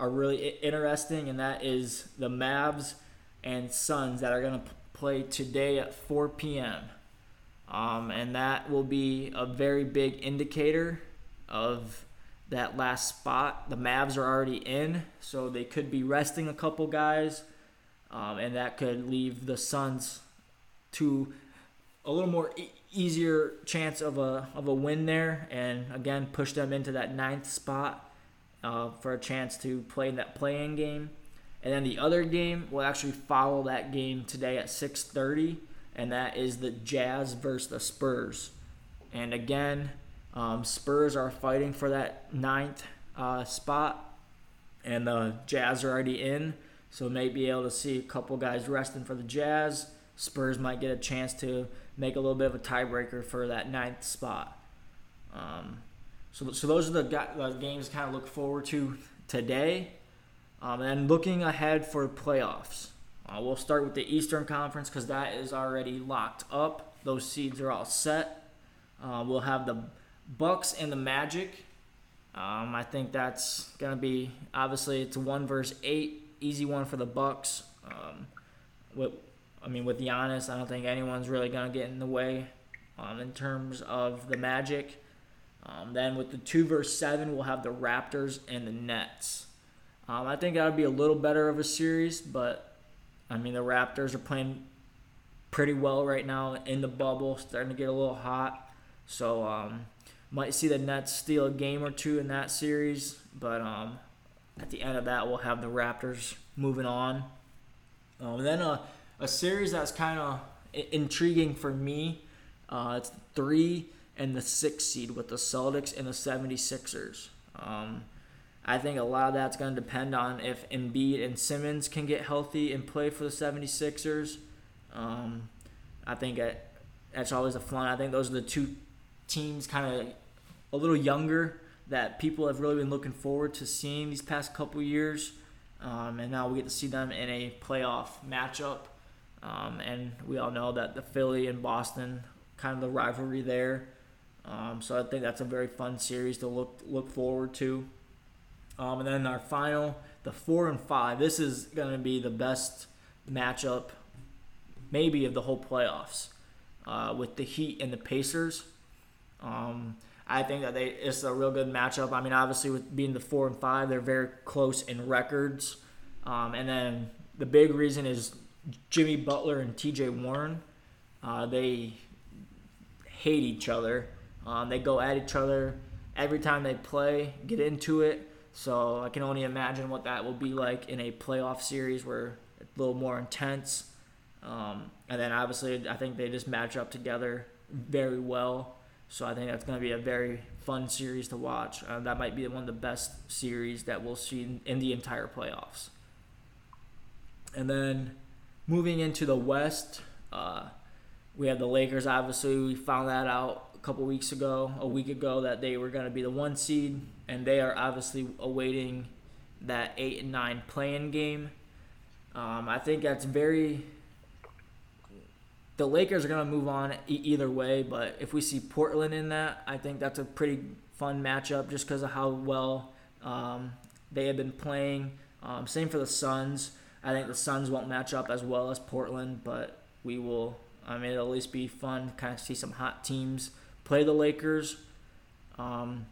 are really interesting, and that is the Mavs and Suns that are going to play today at 4 p.m. Um, and that will be a very big indicator of that last spot. The Mavs are already in, so they could be resting a couple guys, um, and that could leave the Suns to a little more e- easier chance of a of a win there, and again push them into that ninth spot uh, for a chance to play in that play-in game. And then the other game will actually follow that game today at 6:30, and that is the Jazz versus the Spurs. And again, um, Spurs are fighting for that ninth uh, spot, and the Jazz are already in, so may be able to see a couple guys resting for the Jazz. Spurs might get a chance to make a little bit of a tiebreaker for that ninth spot. Um, so, so those are the, the games kind of look forward to today. Um, and looking ahead for playoffs, uh, we'll start with the Eastern Conference because that is already locked up. Those seeds are all set. Uh, we'll have the Bucks and the Magic. Um, I think that's gonna be obviously it's one versus eight, easy one for the Bucks. Um, with, I mean, with Giannis, I don't think anyone's really gonna get in the way um, in terms of the Magic. Um, then with the two versus seven, we'll have the Raptors and the Nets. Um, I think that would be a little better of a series, but I mean the Raptors are playing pretty well right now in the bubble, starting to get a little hot. So um, might see the Nets steal a game or two in that series, but um, at the end of that, we'll have the Raptors moving on. Um, then a, a series that's kind of intriguing for me. Uh, it's three and the six seed with the Celtics and the 76ers. Um, I think a lot of that's going to depend on if Embiid and Simmons can get healthy and play for the 76ers. Um, I think it, that's always a fun. I think those are the two teams kind of a little younger that people have really been looking forward to seeing these past couple years. Um, and now we get to see them in a playoff matchup. Um, and we all know that the Philly and Boston, kind of the rivalry there. Um, so I think that's a very fun series to look look forward to. Um, and then our final, the four and five. This is going to be the best matchup, maybe of the whole playoffs, uh, with the Heat and the Pacers. Um, I think that they it's a real good matchup. I mean, obviously with being the four and five, they're very close in records. Um, and then the big reason is Jimmy Butler and T.J. Warren. Uh, they hate each other. Um, they go at each other every time they play, get into it. So I can only imagine what that will be like in a playoff series where it's a little more intense. Um, and then obviously, I think they just match up together very well. So I think that's going to be a very fun series to watch. Uh, that might be one of the best series that we'll see in, in the entire playoffs. And then moving into the West, uh, we have the Lakers. Obviously, we found that out couple weeks ago, a week ago, that they were going to be the one seed, and they are obviously awaiting that eight and nine play-in game. Um, I think that's very. The Lakers are going to move on e- either way, but if we see Portland in that, I think that's a pretty fun matchup just because of how well um, they have been playing. Um, same for the Suns. I think the Suns won't match up as well as Portland, but we will. I mean, it'll at least be fun. To Kind of see some hot teams play the Lakers. Um,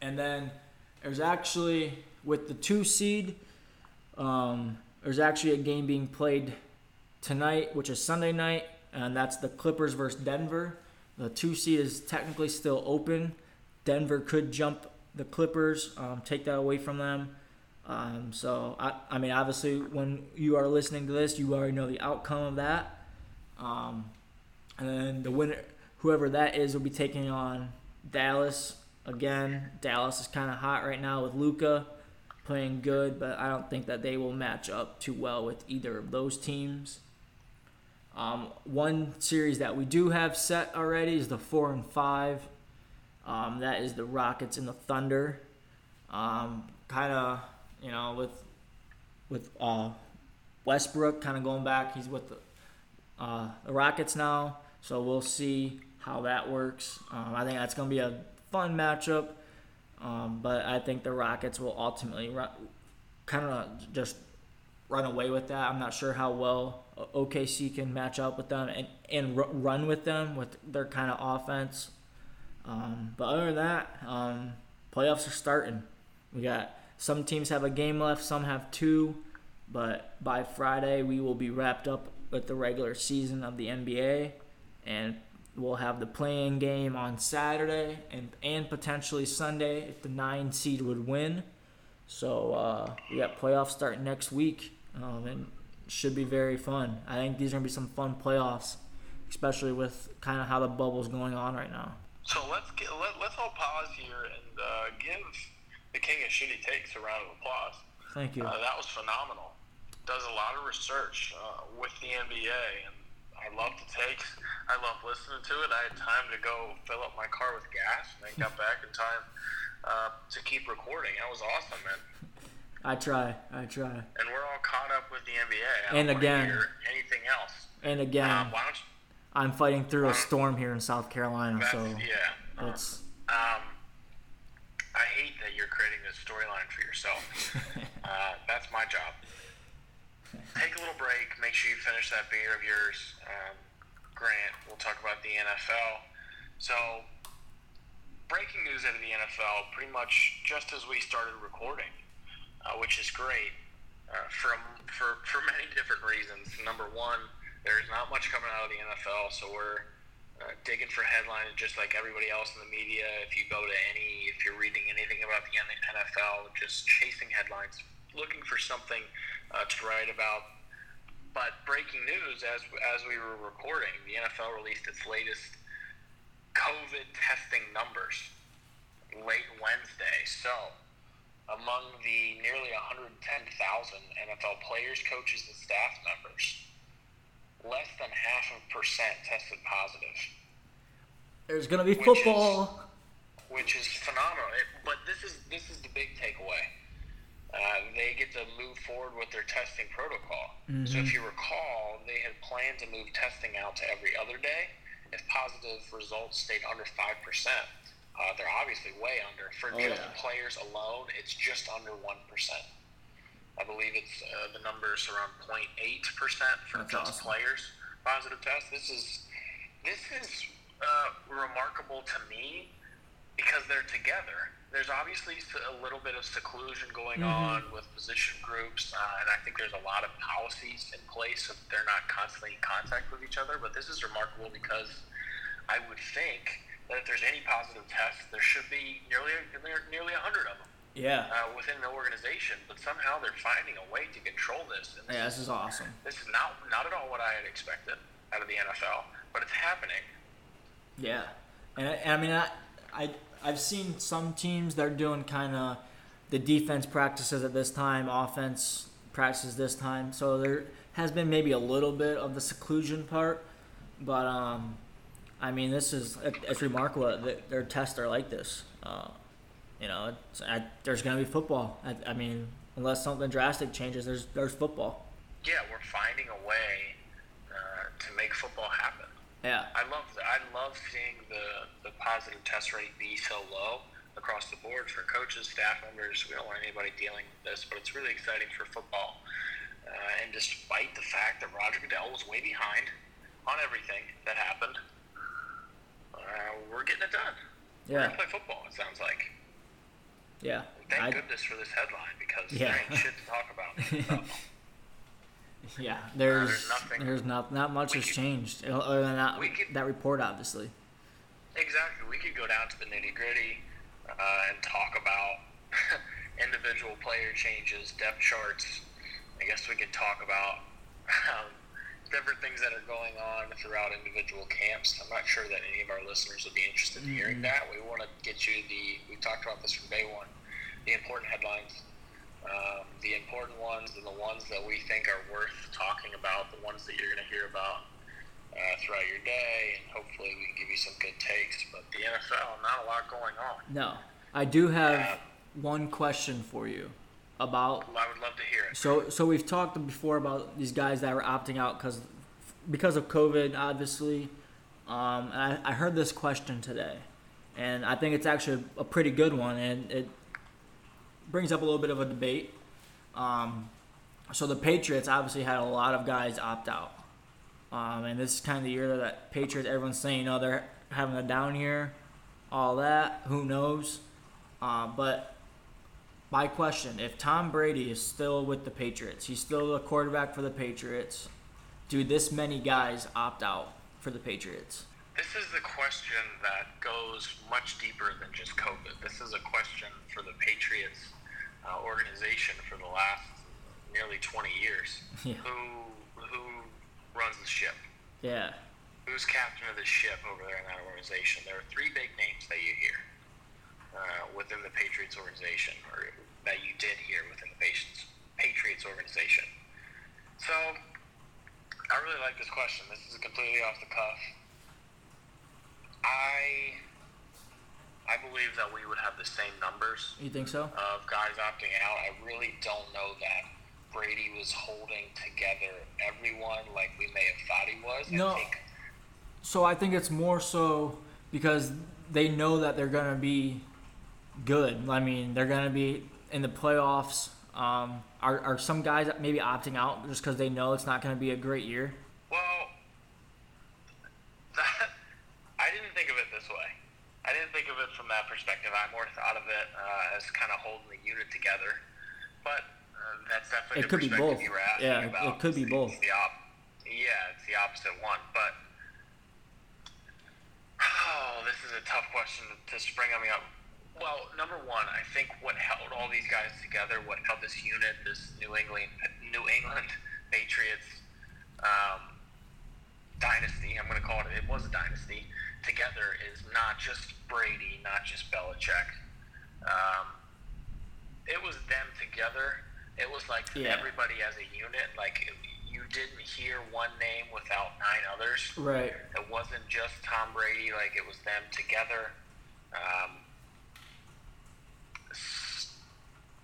and then there's actually with the two seed. Um, there's actually a game being played tonight, which is Sunday night, and that's the Clippers versus Denver. The two seed is technically still open. Denver could jump the Clippers, um, take that away from them. Um, so I, I mean, obviously, when you are listening to this, you already know the outcome of that. Um, and then the winner, whoever that is, will be taking on Dallas again. Dallas is kind of hot right now with Luka playing good, but I don't think that they will match up too well with either of those teams. Um, one series that we do have set already is the four and five. Um, that is the Rockets and the Thunder. Um, kind of, you know, with with uh, Westbrook kind of going back. He's with the, uh, the Rockets now, so we'll see how that works. Um, I think that's going to be a fun matchup, um, but I think the Rockets will ultimately run, kind of just run away with that. I'm not sure how well OKC can match up with them and, and run with them with their kind of offense. Um, but other than that, um, playoffs are starting. We got some teams have a game left, some have two, but by Friday we will be wrapped up with the regular season of the NBA, and we'll have the play-in game on Saturday and and potentially Sunday if the nine seed would win. So uh, we got playoffs starting next week, um, and should be very fun. I think these are gonna be some fun playoffs, especially with kind of how the bubble's going on right now. So let's get, let, let's all pause here and uh, give the king of shitty takes a round of applause. Thank you. Uh, that was phenomenal. Does a lot of research uh, with the NBA, and I love the takes. I love listening to it. I had time to go fill up my car with gas, and then got back in time uh, to keep recording. That was awesome, man. I try. I try. And we're all caught up with the NBA. and again, anything else? And again, uh, why don't you, I'm fighting through a storm here in South Carolina, so yeah, it's. Um, I hate that you're creating this storyline for yourself. uh, that's my job. Take a little break. Make sure you finish that beer of yours, um, Grant. We'll talk about the NFL. So, breaking news out of the NFL, pretty much just as we started recording, uh, which is great uh, from for for many different reasons. Number one there's not much coming out of the NFL, so we're uh, digging for headlines just like everybody else in the media. If you go to any, if you're reading anything about the NFL, just chasing headlines, looking for something uh, to write about. But breaking news, as as we were recording, the NFL released its latest COVID testing numbers late Wednesday. So, among the nearly 110,000 NFL players, coaches, and staff members less than half of percent tested positive. There's gonna be football, which is, which is phenomenal. It, but this is this is the big takeaway. Uh, they get to move forward with their testing protocol. Mm-hmm. So if you recall, they had planned to move testing out to every other day if positive results stayed under five percent. Uh, they're obviously way under. For oh, just yeah. players alone, it's just under one percent. I believe it's uh, the numbers around 0.8 percent for That's just awesome. players positive test. This is this is uh, remarkable to me because they're together. There's obviously a little bit of seclusion going mm-hmm. on with position groups, uh, and I think there's a lot of policies in place so they're not constantly in contact with each other. But this is remarkable because I would think that if there's any positive tests, there should be nearly nearly a hundred of them. Yeah. Uh, within the organization, but somehow they're finding a way to control this. And this yeah, this is awesome. This is not not at all what I had expected out of the NFL, but it's happening. Yeah, and I, and I mean, I, I I've seen some teams that are doing kind of the defense practices at this time, offense practices this time. So there has been maybe a little bit of the seclusion part, but um, I mean, this is it's remarkable that their tests are like this. Uh, you know, I, there's going to be football. I, I, mean, unless something drastic changes, there's there's football. Yeah, we're finding a way uh, to make football happen. Yeah. I love I love seeing the the positive test rate be so low across the board for coaches, staff members. We don't want anybody dealing with this, but it's really exciting for football. Uh, and despite the fact that Roger Goodell was way behind on everything that happened, uh, we're getting it done. Yeah. We're gonna play football. It sounds like. Yeah. thank I, goodness for this headline because yeah. there ain't shit to talk about. Yeah, there's uh, there's, nothing, there's not not much has could, changed other than that could, that report, obviously. Exactly, we could go down to the nitty gritty uh, and talk about individual player changes, depth charts. I guess we could talk about um, different things that are going on throughout individual camps. I'm not sure that any of our listeners would be interested in hearing mm-hmm. that. We want to get you the. We talked about this from day one. The important headlines um, the important ones and the ones that we think are worth talking about, the ones that you're going to hear about uh, throughout your day, and hopefully we can give you some good takes. But the NFL, not a lot going on. No, I do have uh, one question for you about. I would love to hear it. So, so we've talked before about these guys that were opting out because because of COVID, obviously. Um, I, I heard this question today, and I think it's actually a pretty good one, and it brings up a little bit of a debate. Um, so the Patriots obviously had a lot of guys opt out. Um, and this is kind of the year that Patriots, everyone's saying, oh, they're having a down year, all that. Who knows? Uh, but my question if Tom Brady is still with the Patriots, he's still the quarterback for the Patriots, do this many guys opt out for the Patriots? This is a question that goes much deeper than just COVID. This is a question for the Patriots uh, organization for the last nearly 20 years. Yeah. Who who runs the ship? Yeah. Who's captain of the ship over there in that organization? There are three big names that you hear uh, within the Patriots organization, or that you did hear within the Patriots Patriots organization. So, I really like this question. This is completely off the cuff. I I believe that we would have the same numbers. You think so? Of guys opting out. I really don't know that Brady was holding together everyone like we may have thought he was. No. I think, so I think it's more so because they know that they're going to be good. I mean, they're going to be in the playoffs. Um, are, are some guys maybe opting out just because they know it's not going to be a great year? Well, that, didn't think of it this way. I didn't think of it from that perspective. I more thought of it uh, as kind of holding the unit together. But uh, that's definitely it could be both. yeah, about. it could be both. It's the op- yeah, it's the opposite one. But oh, this is a tough question to spring on me up. Well, number one, I think what held all these guys together, what held this unit, this New England New England Patriots um, dynasty. I'm going to call it. It was a dynasty together is not just Brady, not just Belichick. Um, it was them together. It was like yeah. everybody as a unit. Like you didn't hear one name without nine others. Right. It wasn't just Tom Brady. Like it was them together. Um,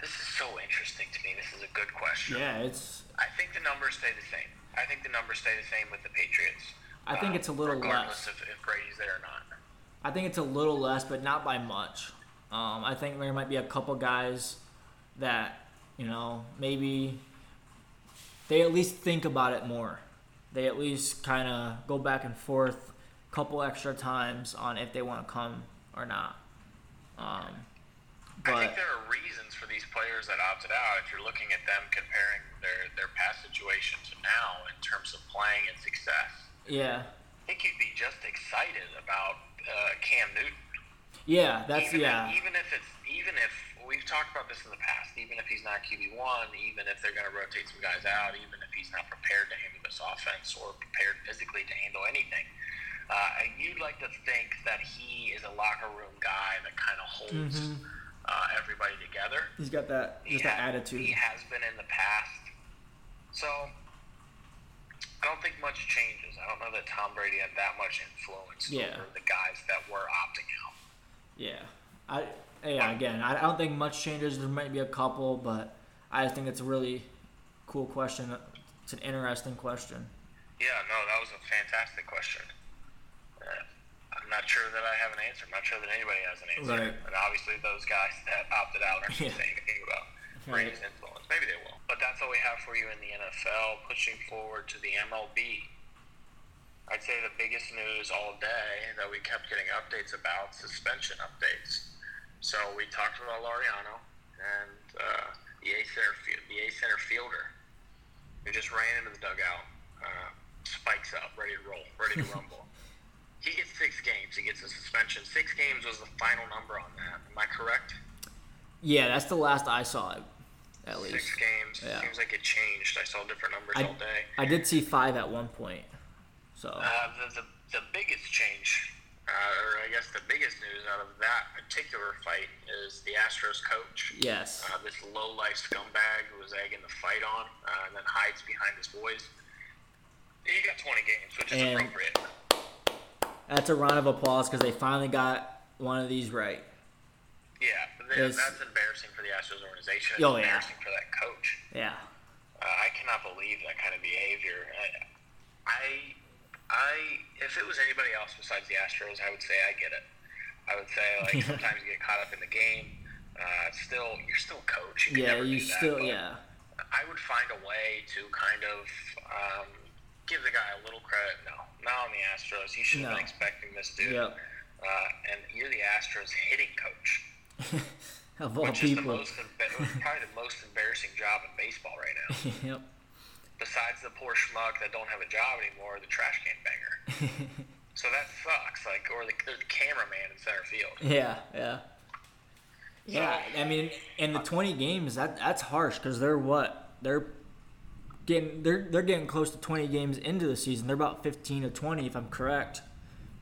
this is so interesting to me. This is a good question. Yeah, it's. I think the numbers stay the same. I think the numbers stay the same with the Patriots. I think it's a little regardless less. If, if Brady's there or not. I think it's a little less, but not by much. Um, I think there might be a couple guys that you know maybe they at least think about it more. They at least kind of go back and forth a couple extra times on if they want to come or not. Um, but, I think there are reasons for these players that opted out. If you're looking at them comparing their, their past situation to now in terms of playing and success, yeah. I think you'd be just excited about uh, Cam Newton. Yeah, that's even yeah. If, even if it's even if we've talked about this in the past, even if he's not QB one, even if they're going to rotate some guys out, even if he's not prepared to handle this offense or prepared physically to handle anything, uh, you'd like to think that he is a locker room guy that kind of holds Mhm. uh, everybody together. He's got that He just that ha- attitude. He has been in the past. So I don't think much changes. I don't know that Tom Brady had that much influence Yeah. over the guys that were opting out. Yeah, I yeah again I don't think much changes. There might be a couple, but I just think it's a really cool question. It's an interesting question. Yeah, no, that was a fantastic question. Uh, I'm not sure that I have an answer. I'm not sure that anybody has an answer. Right. And obviously, those guys that opted out aren't Yeah. going to say anything about Right. Brady's influence. Maybe they will. But that's all we have for you in the NFL. Pushing forward to the MLB. I'd say the biggest news all day that we kept getting updates about suspension updates. So we talked about Laureano and uh, the A center field, the A center fielder who just ran into the dugout, uh, spikes up, ready to roll, ready to rumble. He gets six games. He gets a suspension. Six games was the final number on that. Am I correct? Yeah, that's the last I saw it. At least Six games. Yeah. Seems like it changed. I saw different numbers I, all day. I did see five at one point. So Uh, the, the, the biggest change, uh, or I guess the biggest news out of that particular fight is the Astros coach. yes, Uh, this low life scumbag who was egging the fight on uh, and then hides behind his boys. He got 20 games, which is And- appropriate. that's a round of applause because they finally got one of these right. Yeah, Yes. that's embarrassing for the Astros organization. It's Oh, yeah. embarrassing for that coach. Yeah, Uh, I cannot believe that kind of behavior. I, I, I, if it was anybody else besides the Astros, I would say I get it. I would say like sometimes you get caught up in the game. Uh, still, you're still coach. You can yeah, never you do that, still yeah, I would find a way to kind of um, give the guy a little credit. No, not on the Astros. He should have No. been expecting this dude. Yep. Uh, and you're the Astros hitting coach. of all which is the people. most probably the most embarrassing job in baseball right now. yep. Besides the poor schmuck that don't have a job anymore, the trash can banger. so that sucks. Like, or the, the cameraman in center field. Yeah, yeah. Yeah, I mean, in the 20 games, that that's harsh because they're what they're getting they're they're getting close to 20 games into the season. They're about 15 to 20, if I'm correct.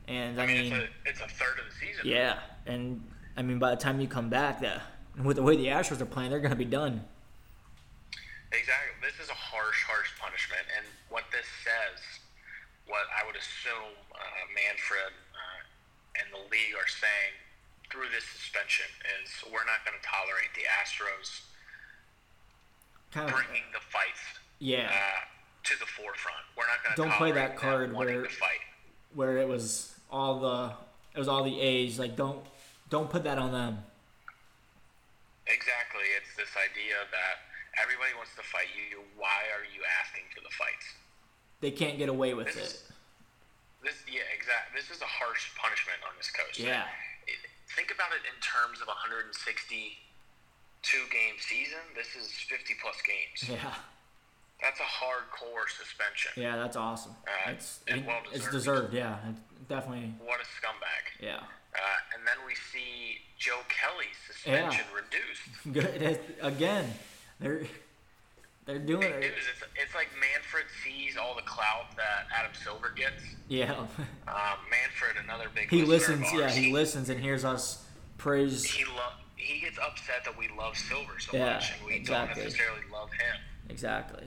And I, I mean, mean, it's a it's a third of the season. yeah, and I mean, by the time you come back, that with the way the Astros are playing, they're gonna be done. Exactly. This is a harsh, harsh punishment, and what this says, what I would assume uh, Manfred uh, and the league are saying through this suspension is we're not going to tolerate the Astros Kind of, bringing the fights yeah, uh, to the forefront. We're not going to Don't play that card where- where it was all the it was all the A's. Like, don't don't put that on them. Exactly. It's this idea that everybody wants to fight you. Why are you asking for the fights? They can't get away with This it. is- This, yeah, exactly. This is a harsh punishment on this coach. Yeah. It, think about it in terms of a 162 game season. This is 50 plus games. Yeah, That's a hardcore suspension. yeah, that's awesome. Uh, It's it- well it's deserved. deserved. Yeah, it definitely. What a scumbag. Yeah. Uh, and then we see Joe Kelly's suspension reduced. Good. It- Again, they're they're doing it. news. It's, it's like Manfred sees all the clout that Adam Silver gets. Yeah. Um, Manfred, another big he listens. Yeah, ours, he listens and hears us praise. he lo- he gets upset that we love Silver so Yeah, much, and we exactly. don't necessarily love him. Exactly.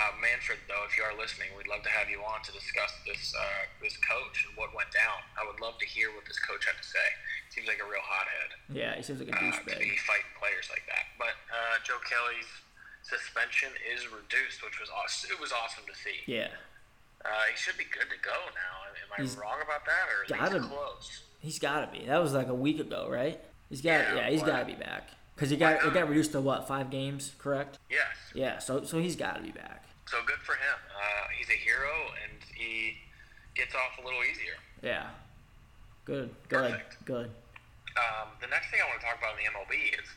Uh, Manfred, though, if you are listening, we'd love to have you on to discuss this uh, this coach and what went down. I would love to hear what this coach had to say. Seems like a real hothead Yeah, he seems like a uh, to douchebag. be fighting players like that. But uh, Joe Kelly's suspension is reduced, which was awesome. It was awesome to see. Yeah, Uh, he should be good to go now. Am I He's wrong about that, or is gotta- he close? he's got to be. That was like a week ago, right? He's got. Yeah, Yeah, he's got to be back because he got it got reduced to what five games, correct? Yes. Yeah. So so he's got to be back. So good for him. Uh, he's a hero, and he gets off a little easier. Yeah. Good. Good. Perfect. Good. Um, the next thing I want to talk about in the MLB is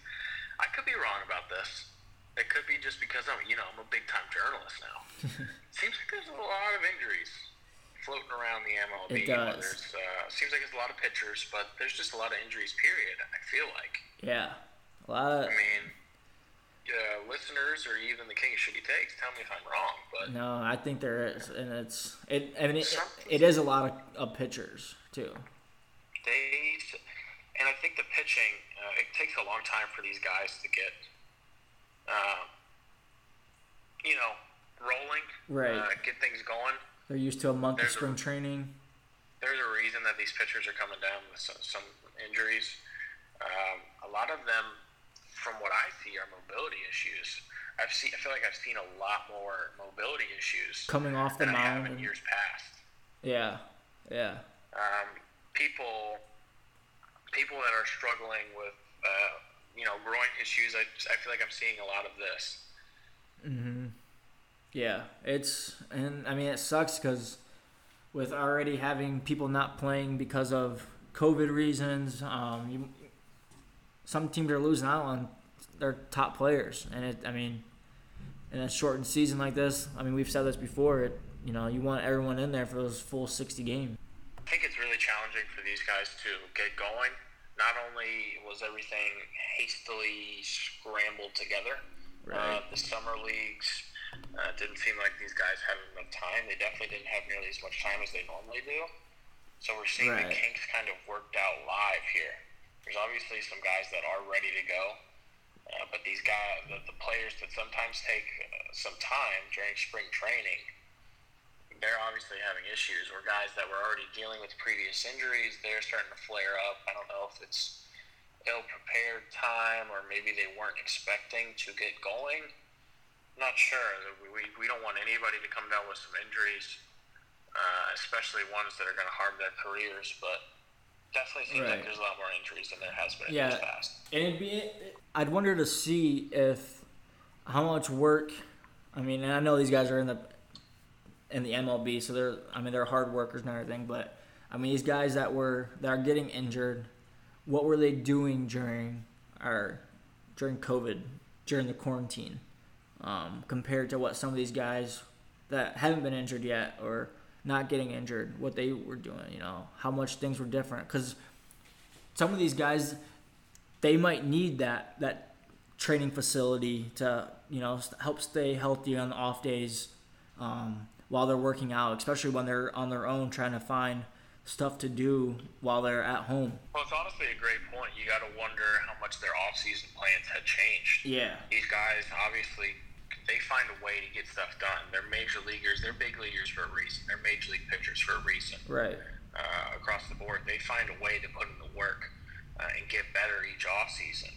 I could be wrong about this. It could be just because I'm, you know, I'm a big time journalist now. Seems like there's a lot of injuries floating around the MLB. It does. There's, uh, seems like there's a lot of pitchers, but there's just a lot of injuries. Period. I feel like. Yeah, a lot of. I mean, uh, listeners or even the King of Shitty Takes, tell me if I'm wrong, but No, I think there is, and it's it. I mean, it, it is a lot of, of pitchers too. they and I think the pitching uh, it takes a long time for these guys to get, um, you know, rolling. Right. Uh, get things going. They're used to a month of There's a- spring training. there's a reason that these pitchers are coming down with some, some injuries. Um, a lot of them, from what I see, are mobility issues. I've seen. I feel like I've seen a lot more mobility issues Coming off the than I have mound in years past. Yeah, yeah, Um, people, people that are struggling with, uh, you know, groin issues. I, I feel like I'm seeing a lot of this. Hmm. yeah. It's and I mean it sucks because with already having people not playing because of COVID reasons, um, you, some teams are losing out on their top players, and it. I mean, in a shortened season like this, I mean we've said this before. It you know you want everyone in there for those full sixty games. I think it's really challenging for these guys to get going. Not only was everything hastily scrambled together, Right. uh, the summer leagues uh, didn't seem like these guys had enough time. They definitely didn't have nearly as much time as they normally do. So we're seeing the kinks kind of worked out live here. There's obviously some guys that are ready to go, uh, but these guys, the, the players that sometimes take uh, some time during spring training, they're obviously having issues. Or guys that were already dealing with previous injuries, they're starting to flare up. I don't know if it's ill prepared time or maybe they weren't expecting to get going. Not sure. We, we don't want anybody to come down with some injuries, uh, especially ones that are going to harm their careers. But definitely seems Right. like there's a lot more injuries than there has been in Yeah. years past. And it'd be, I'd wonder to see if how much work. I mean, and I know these guys are in the in the MLB, so they're I mean they're hard workers and everything. But I mean these guys that were that are getting injured, what were they doing during or during COVID during the quarantine, um, compared to what some of these guys that haven't been injured yet or not getting injured, what they were doing. You know how much things were different because some of these guys they might need that that training facility to you know help stay healthy on the off days um, while they're working out, especially when they're on their own trying to find stuff to do while they're at home. Well, it's honestly a great point. You got to wonder how much their off-season plans had changed. Yeah, these guys obviously they find a way to get stuff done. They're major leaguers. They're big leaguers for a reason. They're major league pitchers for a reason. right. Uh, across the board, they find a way to put in the work uh, and get better each off season.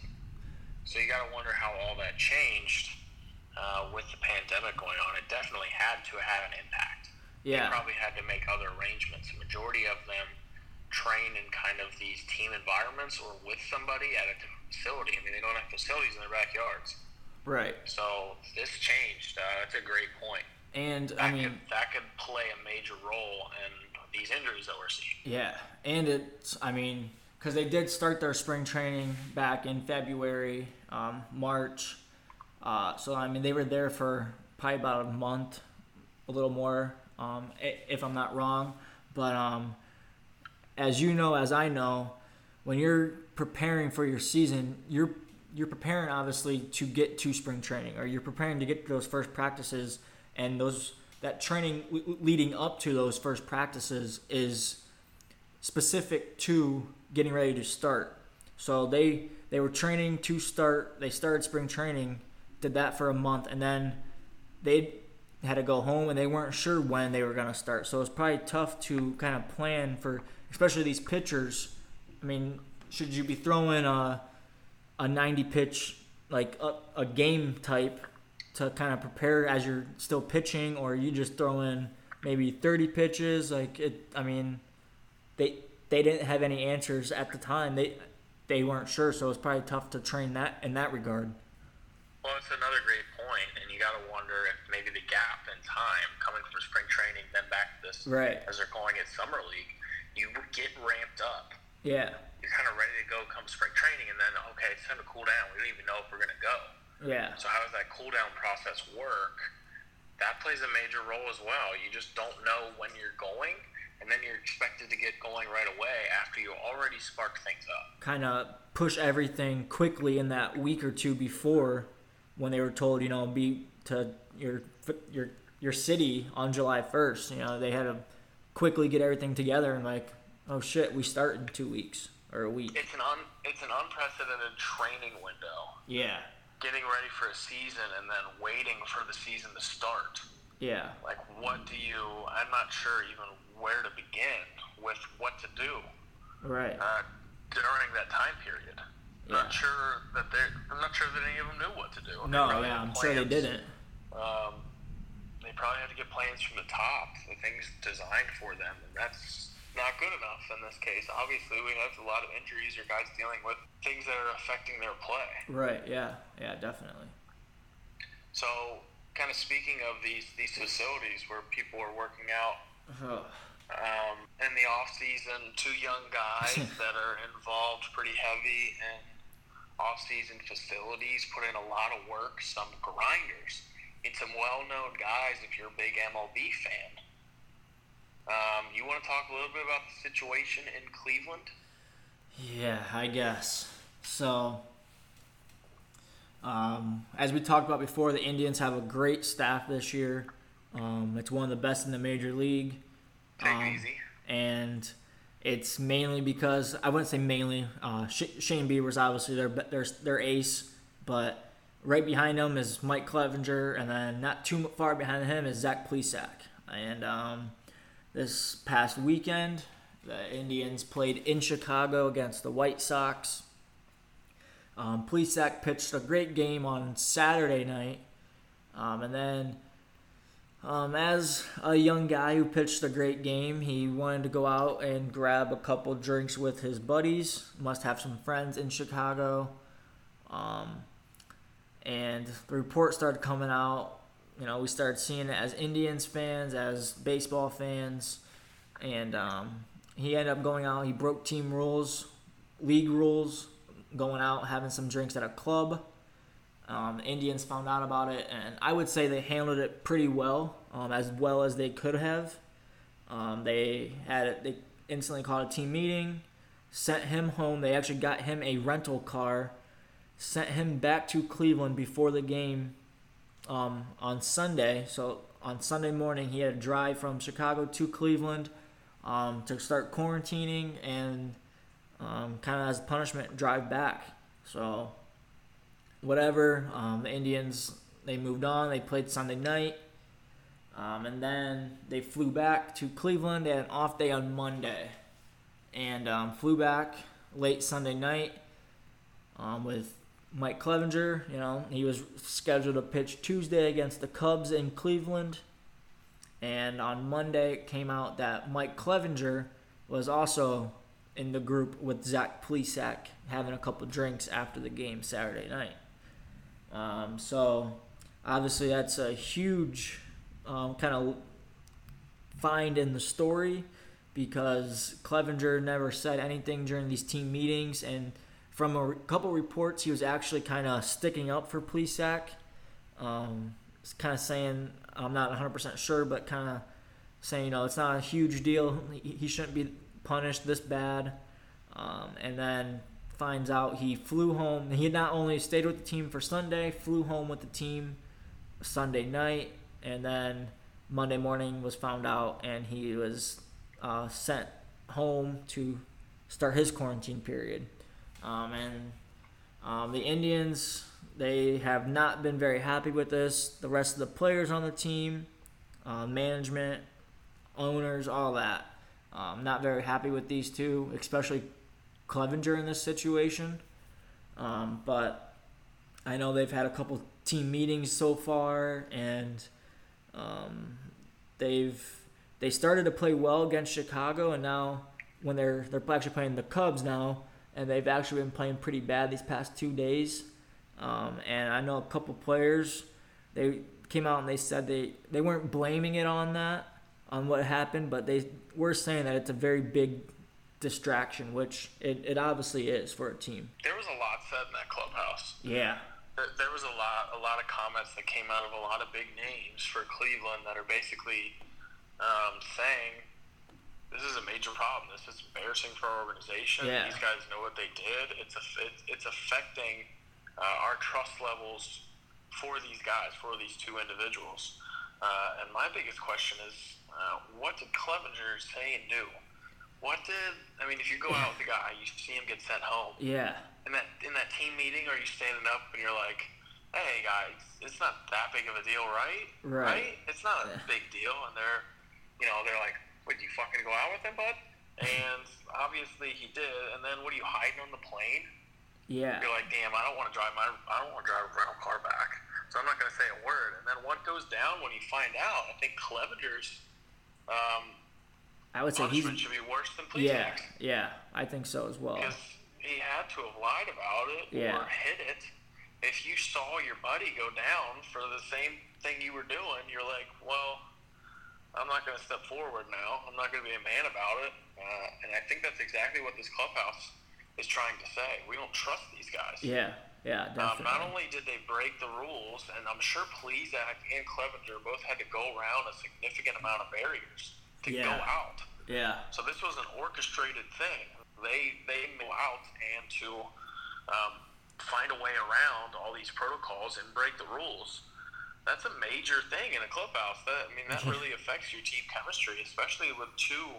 So you got to wonder how all that changed uh, with the pandemic going on. It definitely had to have an impact. They Yeah, probably had to make other arrangements. The majority of them train in kind of these team environments or with somebody at a different facility. I mean, they don't have facilities in their backyards. Right. So this changed. Uh, that's a great point. And That I mean, could that could play a major role in these injuries that we're seeing. Yeah, and it's I mean because they did start their spring training back in February, um, March. Uh, so I mean they were there for probably about a month, a little more, um, if I'm not wrong. But um, as you know, as I know, when you're preparing for your season, you're you're preparing obviously to get to spring training, or you're preparing to get to those first practices, and those that training le- leading up to those first practices is specific to getting ready to start. So they they were training to start. They started spring training, did that for a month, and then they had to go home, and they weren't sure when they were going to start. So it's probably tough to kind of plan for, especially these pitchers. I mean, should you be throwing a a 90 pitch like a, a game type to kind of prepare as you're still pitching, or you just throw in maybe 30 pitches? Like it, I mean, they they didn't have any answers at the time. They they weren't sure, so it's probably tough to train that in that regard. Well, it's another great point, and you got to wonder if maybe the gap in time coming from spring training, then back to this, Right. as they're calling it, summer league, you would get ramped up. Yeah. You're kind of ready to go come spring training, and then okay, it's time to cool down. We don't even know if we're gonna go. Yeah. So how does that cool down process work that plays a major role as well. You just don't know when you're going, and then you're expected to get going right away after you already spark things up. Kind of push everything quickly in that week or two before when they were told, you know, be to your your your city on July 1st. You know, they had to quickly get everything together and like, oh shit, we start in two weeks or a week. It's an un, it's an unprecedented training window. Yeah. Getting ready for a season and then waiting for the season to start. Yeah. Like, what do you? I'm not sure even where to begin with what to do. Right. Uh, during that time period. Yeah. Not sure that they. I'm not sure that any of them knew what to do. No, yeah, I'm sure they didn't. Um, they probably had to get plans from the top, the things designed for them, and that's not good enough in this case. Obviously, we have a lot of injuries or guys dealing with things that are affecting their play. Right. Yeah. Yeah. Definitely. So, kind of speaking of these these facilities where people are working out. Um, in the off season, two young guys that are involved pretty heavy in off season facilities, put in a lot of work, some grinders, and some well known guys if you're a big MLB fan. Um, you want to talk a little bit about the situation in Cleveland? Yeah, I guess. So, um, as we talked about before, the Indians have a great staff this year. Um, it's one of the best in the major league. Take um, easy. And it's mainly because I wouldn't say mainly. Uh, Shane Bieber's obviously their their their ace, but right behind him is Mike Clevinger, and then not too far behind him is Zach Plesac. And um, this past weekend, the Indians played in Chicago against the White Sox. Um, Plesac pitched a great game on Saturday night, um, and then um, as a young guy who pitched a great game, he wanted to go out and grab a couple drinks with his buddies. Must have some friends in Chicago. Um, and the report started coming out. You know, we started seeing it as Indians fans, as baseball fans, and um, he ended up going out. He broke team rules, league rules, going out having some drinks at a club. Um, Indians found out about it, and I would say they handled it pretty well, um, as well as they could have. Um, they had it, they instantly called a team meeting, sent him home. They actually got him a rental car, sent him back to Cleveland before the game um, on Sunday. So on Sunday morning, he had to drive from Chicago to Cleveland um, to start quarantining and um, kind of as a punishment, drive back. So whatever. Um, the Indians they moved on. They played Sunday night, um, and then they flew back to Cleveland. They had an off day on Monday, and um, flew back late Sunday night with Mike Clevinger, You know he was scheduled to pitch Tuesday against the Cubs in Cleveland, and on Monday it came out that Mike Clevinger was also in the group with Zach Plesac having a couple drinks after the game Saturday night. Um, so obviously that's a huge um, kind of find in the story because Clevinger never said anything during these team meetings, and from a re- couple reports, he was actually kind of sticking up for Plesac. Um, kind of saying, I'm not 100% sure, but kind of saying, you know, it's not a huge deal. He, he shouldn't be punished this bad. Um, and then finds out he flew home. He had not only stayed with the team for Sunday, flew home with the team Sunday night, and then Monday morning was found out, and he was uh, sent home to start his quarantine period. Um, and um, the Indians, they have not been very happy with this. The rest of the players on the team, uh, management, owners, all that, um, not very happy with these two, especially Clevinger in this situation. Um, but I know they've had a couple team meetings so far, and um, they've they started to play well against Chicago, and now when they're they're actually playing the Cubs now, and they've actually been playing pretty bad these past two days. Um, and I know a couple players they came out and they said they they weren't blaming it on that on what happened, but they were saying that it's a very big distraction, which it, it obviously is for a team. There was a lot said in that clubhouse. Yeah. th- there was a lot a lot of comments that came out of a lot of big names for Cleveland that are basically um, saying this is a major problem. This is embarrassing for our organization. Yeah. These guys know what they did. It's a, it's, it's affecting uh, our trust levels for these guys, for these two individuals. Uh, and my biggest question is, uh, what did Clevinger say and do? What did I mean? If you go out with the guy, you see him get sent home. Yeah. In that in that team meeting, are you standing up and you're like, "Hey guys, it's not that big of a deal, right? Right. It's not a Yeah. big deal." And they're, you know, they're like, "Would you fucking go out with him, bud?" And obviously he did. And then what are you hiding on the plane? Yeah. You're like, "Damn, I don't want to drive my I don't want to drive a rental car back." So I'm not going to say a word. And then what goes down when you find out? I think Clevinger's um, I would say he's. punishment should be worse than Yeah. Plesac. Yeah. I think so as well. Because he had to have lied about it Yeah. or hid it. If you saw your buddy go down for the same thing you were doing, you're like, well, I'm not going to step forward now. I'm not going to be a man about it. Uh, and I think that's exactly what this clubhouse is trying to say. We don't trust these guys. Yeah. Yeah. Um, Definitely. not only did they break the rules, and I'm sure Plesac and Clevinger both had to go around a significant amount of barriers to go out. yeah. So this was an orchestrated thing. They they go out and to um, find a way around all these protocols and break the rules. That's a major thing in a clubhouse. That I mean, that really affects your team chemistry, especially with two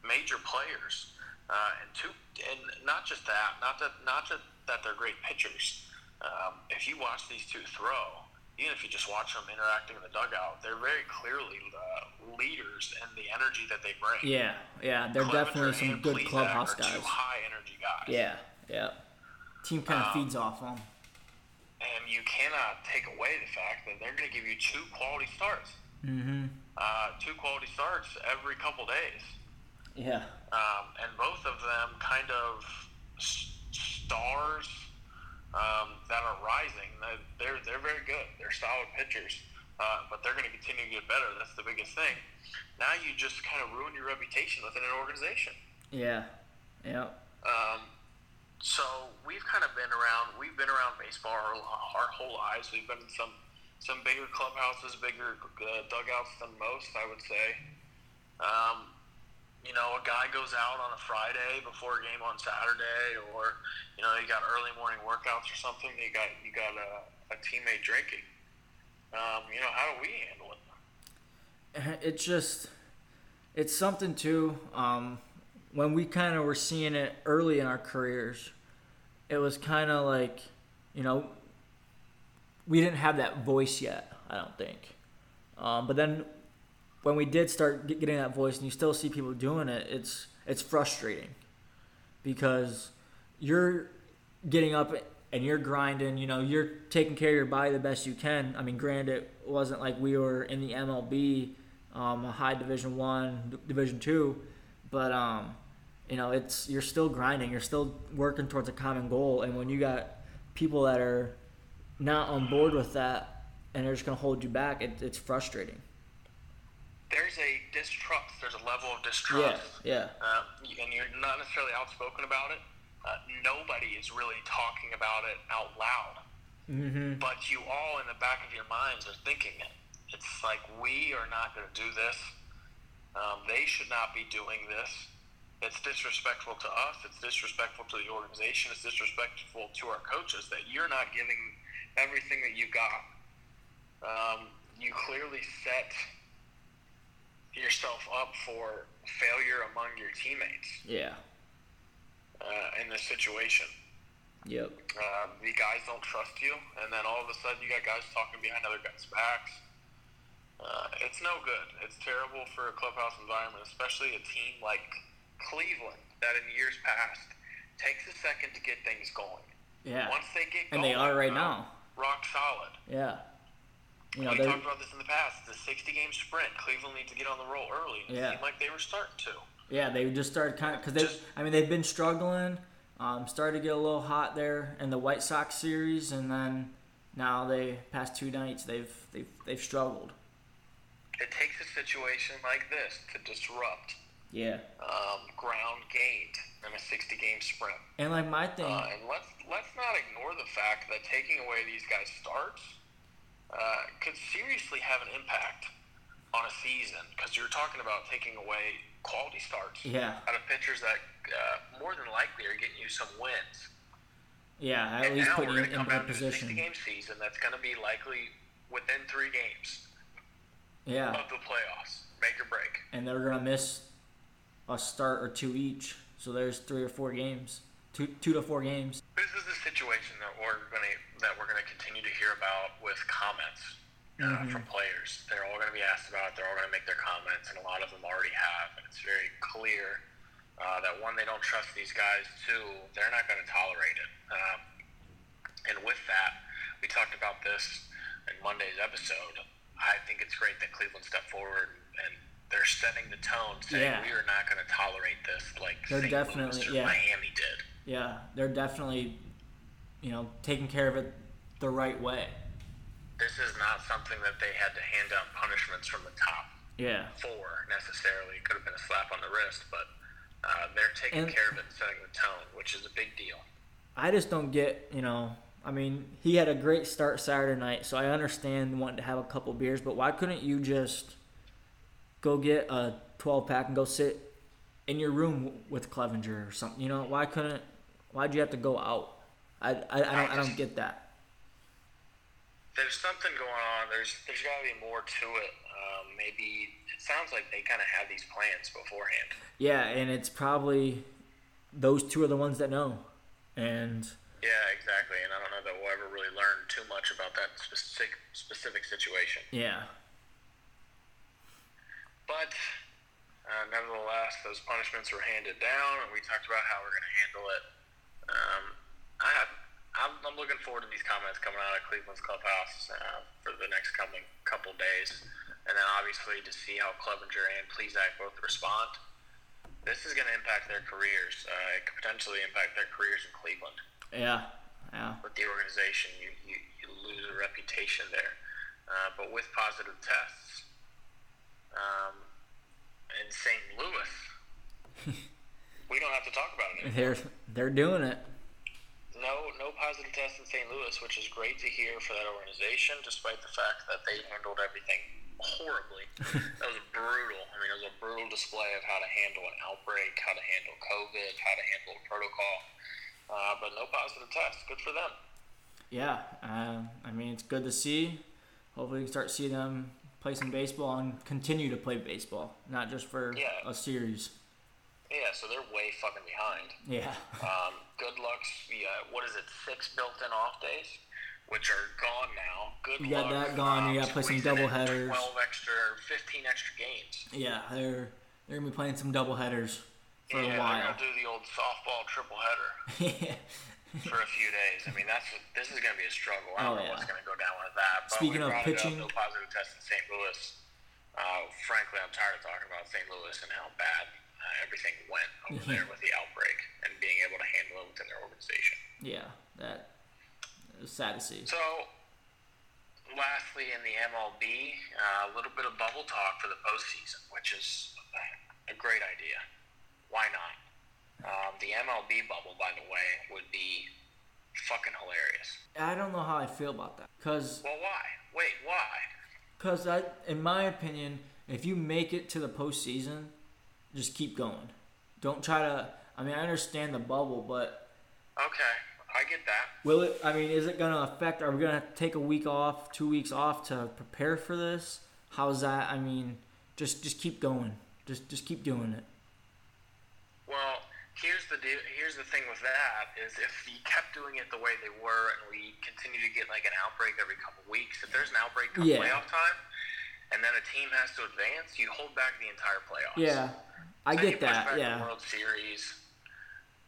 major players, uh, and two, and not just that, not that, not that, that they're great pitchers. Um, if you watch these two throw, even if you just watch them interacting in the dugout, they're very clearly uh, leaders in the energy that they bring. Yeah. Yeah. They're Clevinger definitely some good clubhouse are Two guys. high energy guys. Yeah. Yeah. Team kind of Um, feeds off them. And you cannot take away the fact that they're going to give you two quality starts. Mm-hmm. Uh, two quality starts every couple days. Yeah. Um, and both of them kind of s- stars um, that are rising. They're- They're, they're very good. They're solid pitchers. Uh, but they're going to continue to get better. That's the biggest thing. Now you just kind of ruin your reputation within an organization. Yeah. Yeah. Um, so we've kind of been around. We've been around baseball our, our whole lives. We've been in some some bigger clubhouses, bigger uh, dugouts than most, I would say. Um, you know, a guy goes out on a Friday before a game on Saturday, or you know, you got early morning workouts or something. You got you got a, a teammate drinking. Um, you know, how do we handle it? it's just it's something too um, when we kind of were seeing it early in our careers it was kind of like you know we didn't have that voice yet i don't think. Um, but then when we did start getting that voice and you still see people doing it it's it's frustrating because you're getting up and you're grinding you know you're taking care of your body the best you can. I mean granted it wasn't like we were in the mlb um, a high division one division two but um, you know it's you're still grinding you're still working towards a common goal and when you got people that are not on board with that and they're just going to hold you back it, it's frustrating There's a distrust. There's a level of yeah distrust. yeah uh, and you're not necessarily outspoken about it. Uh, nobody is really talking about it out loud, mm-hmm. but you all in the back of your minds are thinking it. It's like we are not going to do this. Um, they should not be doing this. It's disrespectful to us. It's disrespectful to the organization. It's disrespectful to our coaches that you're not giving everything that you got. Um, you clearly set yourself up for failure among your teammates yeah uh, in this situation. yep Uh, the guys don't trust you, and then all of a sudden you got guys talking behind other guys' backs. Uh, it's no good. It's terrible for a clubhouse environment, especially a team like Cleveland that in years past takes a second to get things going. yeah Once they get and going, they are right now rock solid. yeah you know we talked about this in the past. The 60 game sprint. Cleveland needs to get on the roll early. It Yeah. seemed like they were starting to. Yeah, they just started kind of because they. Just- I mean, they've been struggling. Um, started to get a little hot there in the White Sox series, and then now they past two nights they've they've they've struggled. It takes a situation like this to disrupt Yeah. um, ground gained in a 60 game sprint. And like my thing, Uh, and let's let's not ignore the fact that taking away these guys' starts uh, could seriously have an impact on a season because you're talking about taking away quality starts yeah, out of pitchers that uh, more than likely are getting you some wins. yeah, at and least putting you going to in a to position. 60 game season that's going to be likely within three games Yeah, of the playoffs, make or break. and they're gonna miss a start or two each. So there's three or four games, two two to four games. This is a situation that we're going to that we're to continue to hear about with comments uh, from players. They're all going to be asked about. it. They're all going to make their comments, and a lot of them already have. And it's very clear uh, that one, they don't trust these guys. Two, they're not going to tolerate it. Um, and with that, we talked about this in Monday's episode. I think it's great that Cleveland stepped forward and they're setting the tone, saying Yeah. we are not going to tolerate this like They're St. definitely- yeah. Miami did. Yeah, they're definitely, you know, taking care of it the right way. this is not something that they had to hand down punishments from the top Yeah, for necessarily. It could have been a slap on the wrist, but uh, they're taking And- care of it and setting the tone, which is a big deal. I just don't get, you know. I mean, he had a great start Saturday night, so I understand wanting to have a couple beers, but why couldn't you just go get a 12 pack and go sit in your room with Clevinger or something? You know, why couldn't? Why'd you have to go out? I, I, I don't I don't get that. There's something going on. There's there's got to be more to it. Um, maybe it sounds like they kind of had these plans beforehand. Yeah, and it's probably those two are the ones that know, and Yeah, exactly. And I don't know that we'll ever really learn too much about that specific specific situation. yeah, But uh, nevertheless, those punishments were handed down, and we talked about how we're going to handle it. Um, I have, I'm, I'm looking forward to these comments coming out of Cleveland's clubhouse uh, for the next coming couple days, and then obviously to see how Clevinger and Plesac both respond. This is going to impact their careers. Uh, it could potentially impact their careers in Cleveland yeah, yeah, with the organization. You, you, you lose a reputation there. Uh, but with positive tests, um, in St. Louis, we don't have to talk about it anymore. they're they're doing it. No, no positive tests in St. Louis, which is great to hear for that organization, despite the fact that they handled everything horribly. that was brutal. I mean, it was a brutal display of how to handle an outbreak, how to handle COVID, how to handle a protocol. Uh, but no positive tests. Good for them. Yeah, um, I mean it's good to see. Hopefully, we can start seeing them play some baseball and continue to play baseball, not just for Yeah. a series. Yeah, so they're way fucking behind. Yeah, Um, good luck. Yeah, what is it? Six built-in off days, which are gone now. Good You got luck. that gone, you um, gotta play some squeezing in doubleheaders. Twelve extra, fifteen extra games. yeah, they're they're gonna be playing some double headers for yeah, a while. they're gonna do the old softball triple header for a few days. I mean, that's this is gonna be a struggle. I don't Oh, know yeah. what's gonna go down with that. But Speaking of pitching- up, no positive tests in St. Louis. Uh, frankly, I'm tired of talking about St. Louis and how bad uh, everything went over there with the outbreak and being able to handle it within their organization. yeah, that is sad to see. So, lastly, in the MLB, uh, a little bit of bubble talk for the postseason, which is a great idea. Why not? Um, the MLB bubble, by the way, would be fucking hilarious. I don't know how I feel about that, cause Well, why? Wait, why? Because I, in my opinion, if you make it to the postseason, just keep going. Don't try to. I mean, I understand the bubble, but Okay, I get that. will it? I mean, is it going to affect? Are we going to take a week off, two weeks off to prepare for this? How's that? I mean, just just keep going. Just just keep doing it. Here's the deal. Here's the thing with that is if you kept doing it the way they were, and we continue to get like an outbreak every couple weeks, if there's an outbreak come Yeah. playoff time, and then a team has to advance, you hold back the entire playoffs. Yeah, I get that. Yeah, World Series.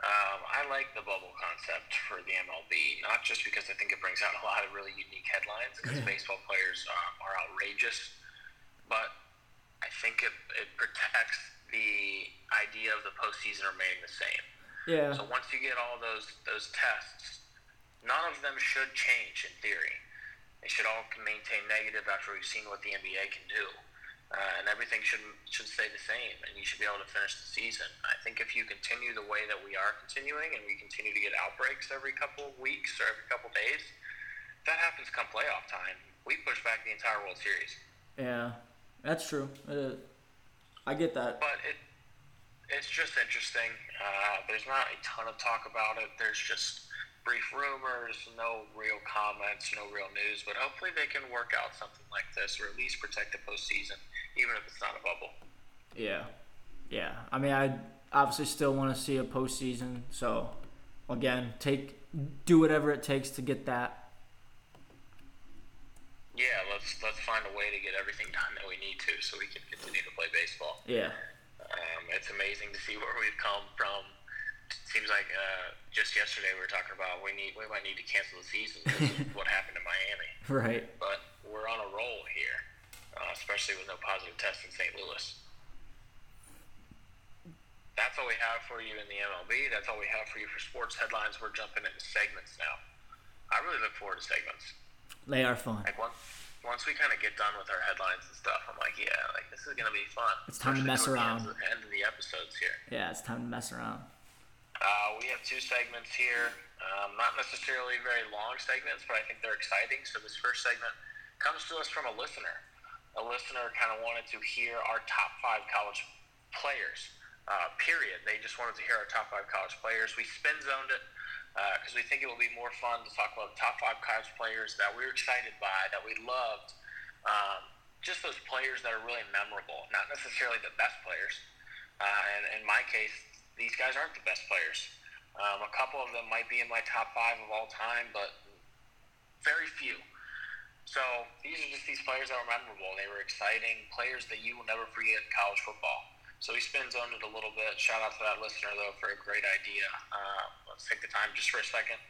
Um, I like the bubble concept for the MLB, not just because I think it brings out a lot of really unique headlines because Yeah. baseball players uh, are outrageous, but I think it, it protects the idea of the postseason remaining the same. yeah, So once you get all those those tests, none of them should change in theory. They should all maintain negative after we've seen what the NBA can do. uh, and everything should should stay the same, and you should be able to finish the season. I think if you continue the way that we are continuing, and we continue to get outbreaks every couple of weeks or every couple of days, that happens come playoff time. We push back the entire World Series. Yeah, that's true. Uh, I get that. But it it's just interesting. Uh, there's not a ton of talk about it. There's just brief rumors, no real comments, no real news. But hopefully they can work out something like this, or at least protect the postseason, even if it's not a bubble. Yeah, yeah. I mean, I obviously still want to see a postseason. So again, take do whatever it takes to get that. Yeah, let's let's find a way to get everything done that we need to, so we can continue to play baseball. Yeah. Um, it's amazing to see where we've come from. It seems like uh, just yesterday we were talking about we need we might need to cancel the season because of what happened in Miami. Right. But we're on a roll here, uh, especially with no positive tests in St. Louis. That's all we have for you in the MLB. That's all we have for you for sports headlines. We're jumping into segments now. I really look forward to segments. They are fun. Like once once we kind of get done with our headlines and stuff, I'm like, yeah, like this is gonna be fun. It's time to mess around. The end of the episodes here. Yeah, it's time to mess around. Uh, we have two segments here. Um, not necessarily very long segments, but I think they're exciting. So this first segment comes to us from a listener. A listener kind of wanted to hear our top five college players. Uh, period. They just wanted to hear our top five college players. We spin zoned it because uh, we think it will be more fun to talk about top five college players that we are excited by, that we loved. Um, just those players that are really memorable, not necessarily the best players. Uh, and in my case, these guys aren't the best players. Um, a couple of them might be in my top five of all time, but very few. So these are just these players that were memorable. They were exciting players that you will never forget in college football. So he spins on it a little bit. Shout out to that listener though for a great idea. Uh, let's take the time just for a second.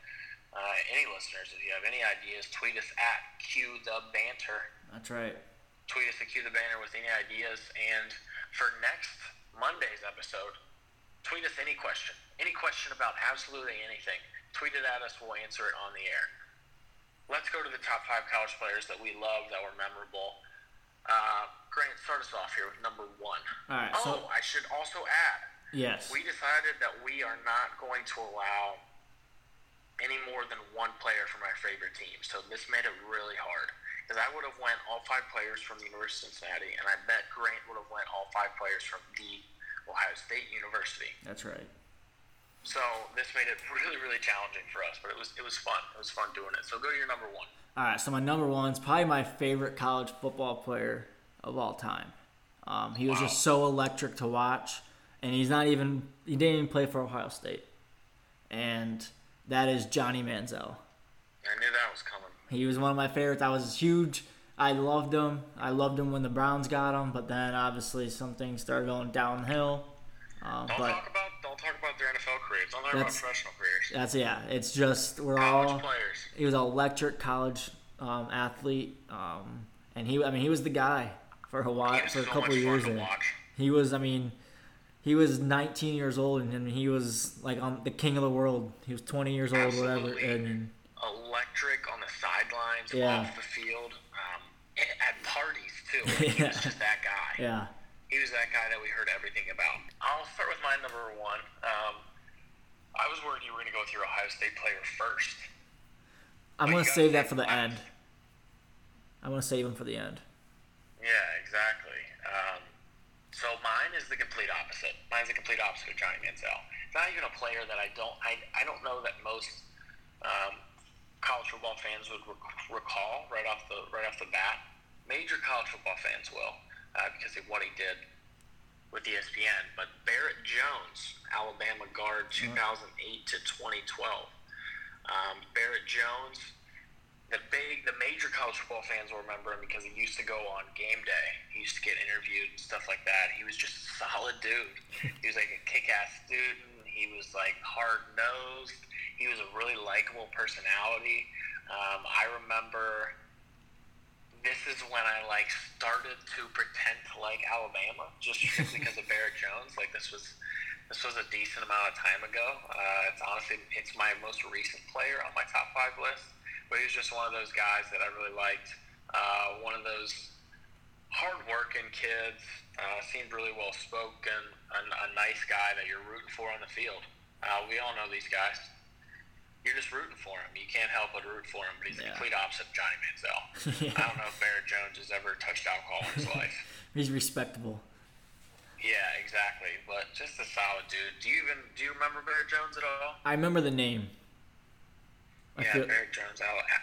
Uh, any listeners, if you have any ideas, tweet us at Q the Banter. That's right. Tweet us at Q the Banter with any ideas. And for next Monday's episode, tweet us any question, any question about absolutely anything. Tweet it at us. We'll answer it on the air. Let's go to the top five college players that we love that were memorable. Uh, Grant, start us off here with number one. All right. Oh, So I should also add, yes. we decided that we are not going to allow any more than one player from our favorite team. So this made it really hard because I would have went all five players from the University of Cincinnati, and I bet Grant would have went all five players from the Ohio State University. That's right. So this made it really, really challenging for us, but it was it was fun. It was fun doing it. So go to your number one. All right. So my number one's probably my favorite college football player of all time. Um, he was Wow. just so electric to watch, and he's not even he didn't even play for Ohio State, and that is Johnny Manziel. I knew that was coming. He was one of my favorites. I was huge. I loved him. I loved him when the Browns got him, but then obviously some things started going downhill. Um, Don't but talk about don't talk about their NFL careers. Don't talk about professional careers. that's yeah. It's just we're College all. players. He was an electric college um, athlete, um, and he I mean he was the guy for a while for a so couple much of fun years there. He was I mean he was 19 years old and he was like on the king of the world. He was 20 years old, whatever. Absolutely. I mean Electric on the sidelines, Yeah. off the field, um, at parties too. Like, he was Yeah. just that guy. yeah, He was that guy that we heard everything about. I'll start with my number one. Um, I was worried you were going to go with your Ohio State player first. I'm gonna save that for the last. end. I'm gonna save him for the end. Yeah, exactly. Um, so mine is the complete opposite. Mine's the complete opposite of Johnny Manziel. Not even a player that I don't. I, I don't know that most um, college football fans would rec- recall right off the right off the bat. Major college football fans will uh, because of what he did with ESPN. But Barrett Jones, Alabama guard, 2008 to 2012. Um, Barrett Jones, the big, the major college football fans will remember him because he used to go on game day. He used to get interviewed and stuff like that. He was just a solid dude. He was like a kick-ass student. He was like hard-nosed. He was a really likable personality. Um, I remember this is when I like started to pretend to like Alabama just because of Barrett Jones. Like this was this was a decent amount of time ago. Uh, it's honestly it's my most recent player on my top five list, but he was just one of those guys that I really liked. Uh, one of those hardworking kids. Uh, seemed really well spoken. A, a nice guy that you're rooting for on the field. Uh, we all know these guys. You're just rooting for him. You can't help but root for him. But he's the complete opposite of Johnny Manziel. Yeah. I don't know if Barrett Jones has ever touched alcohol in his life. He's respectable. Yeah, exactly. But just a solid dude. Do you even do you remember Barrett Jones at all? I remember the name. I yeah, feel, Barrett Jones.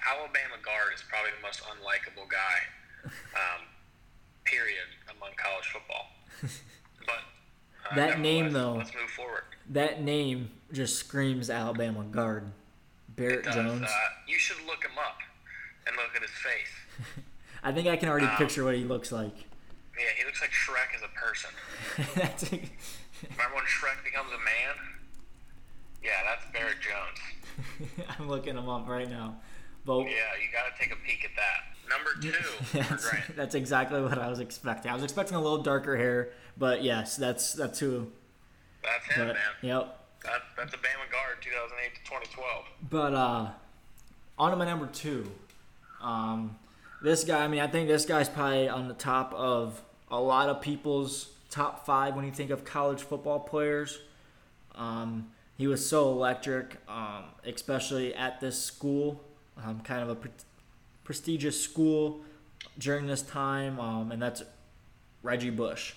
Alabama guard is probably the most unlikable guy, um, period, among college football. But uh, That name, though. Let's move forward. that name just screams Alabama guard. Barrett does. Jones. Uh, you should look him up and look at his face. I think I can already um, picture what he looks like. Yeah, he looks like Shrek as a person. That's Remember when Shrek becomes a man? Yeah, that's Barrett Jones. I'm looking him up right now. But Yeah, you got to take a peek at that. Number two for that's, that's exactly what I was expecting. I was expecting a little darker hair, but yes, that's that's who. That's him, But man. yep. That, that's a Bama guard, 2008 to 2012. But uh, on to my number two. Um, this guy, I mean, I think this guy's probably on the top of a lot of people's top five when you think of college football players. Um, he was so electric, um, especially at this school, um, kind of a pre- prestigious school during this time, um, and that's Reggie Bush.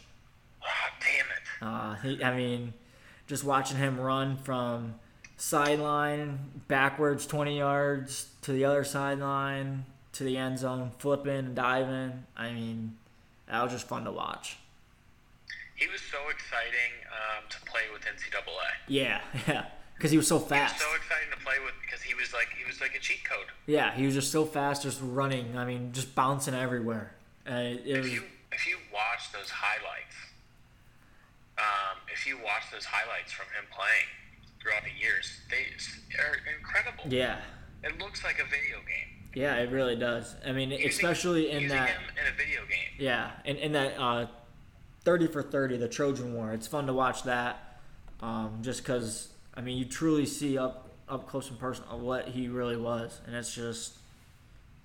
Ah, damn it. Uh, he, I mean, just watching him run from sideline backwards 20 yards to the other sideline to the end zone, flipping and diving. I mean, that was just fun to watch. He was so exciting um, to play with NCAA. Yeah, yeah, because he was so He was fast. so exciting to play with because he was like he was like a cheat code. Yeah, he was just so fast, just running. I mean, just bouncing everywhere. It If was, you if you watch those highlights, um, if you watch those highlights from him playing throughout the years, they are incredible. yeah, It looks like a video game. yeah, it really does. I mean, Using- especially in that. him in a video game. Yeah, and in that uh, thirty for thirty, the Trojan War. It's fun to watch that, um, just because I mean you truly see up up close and personal what he really was, and it's just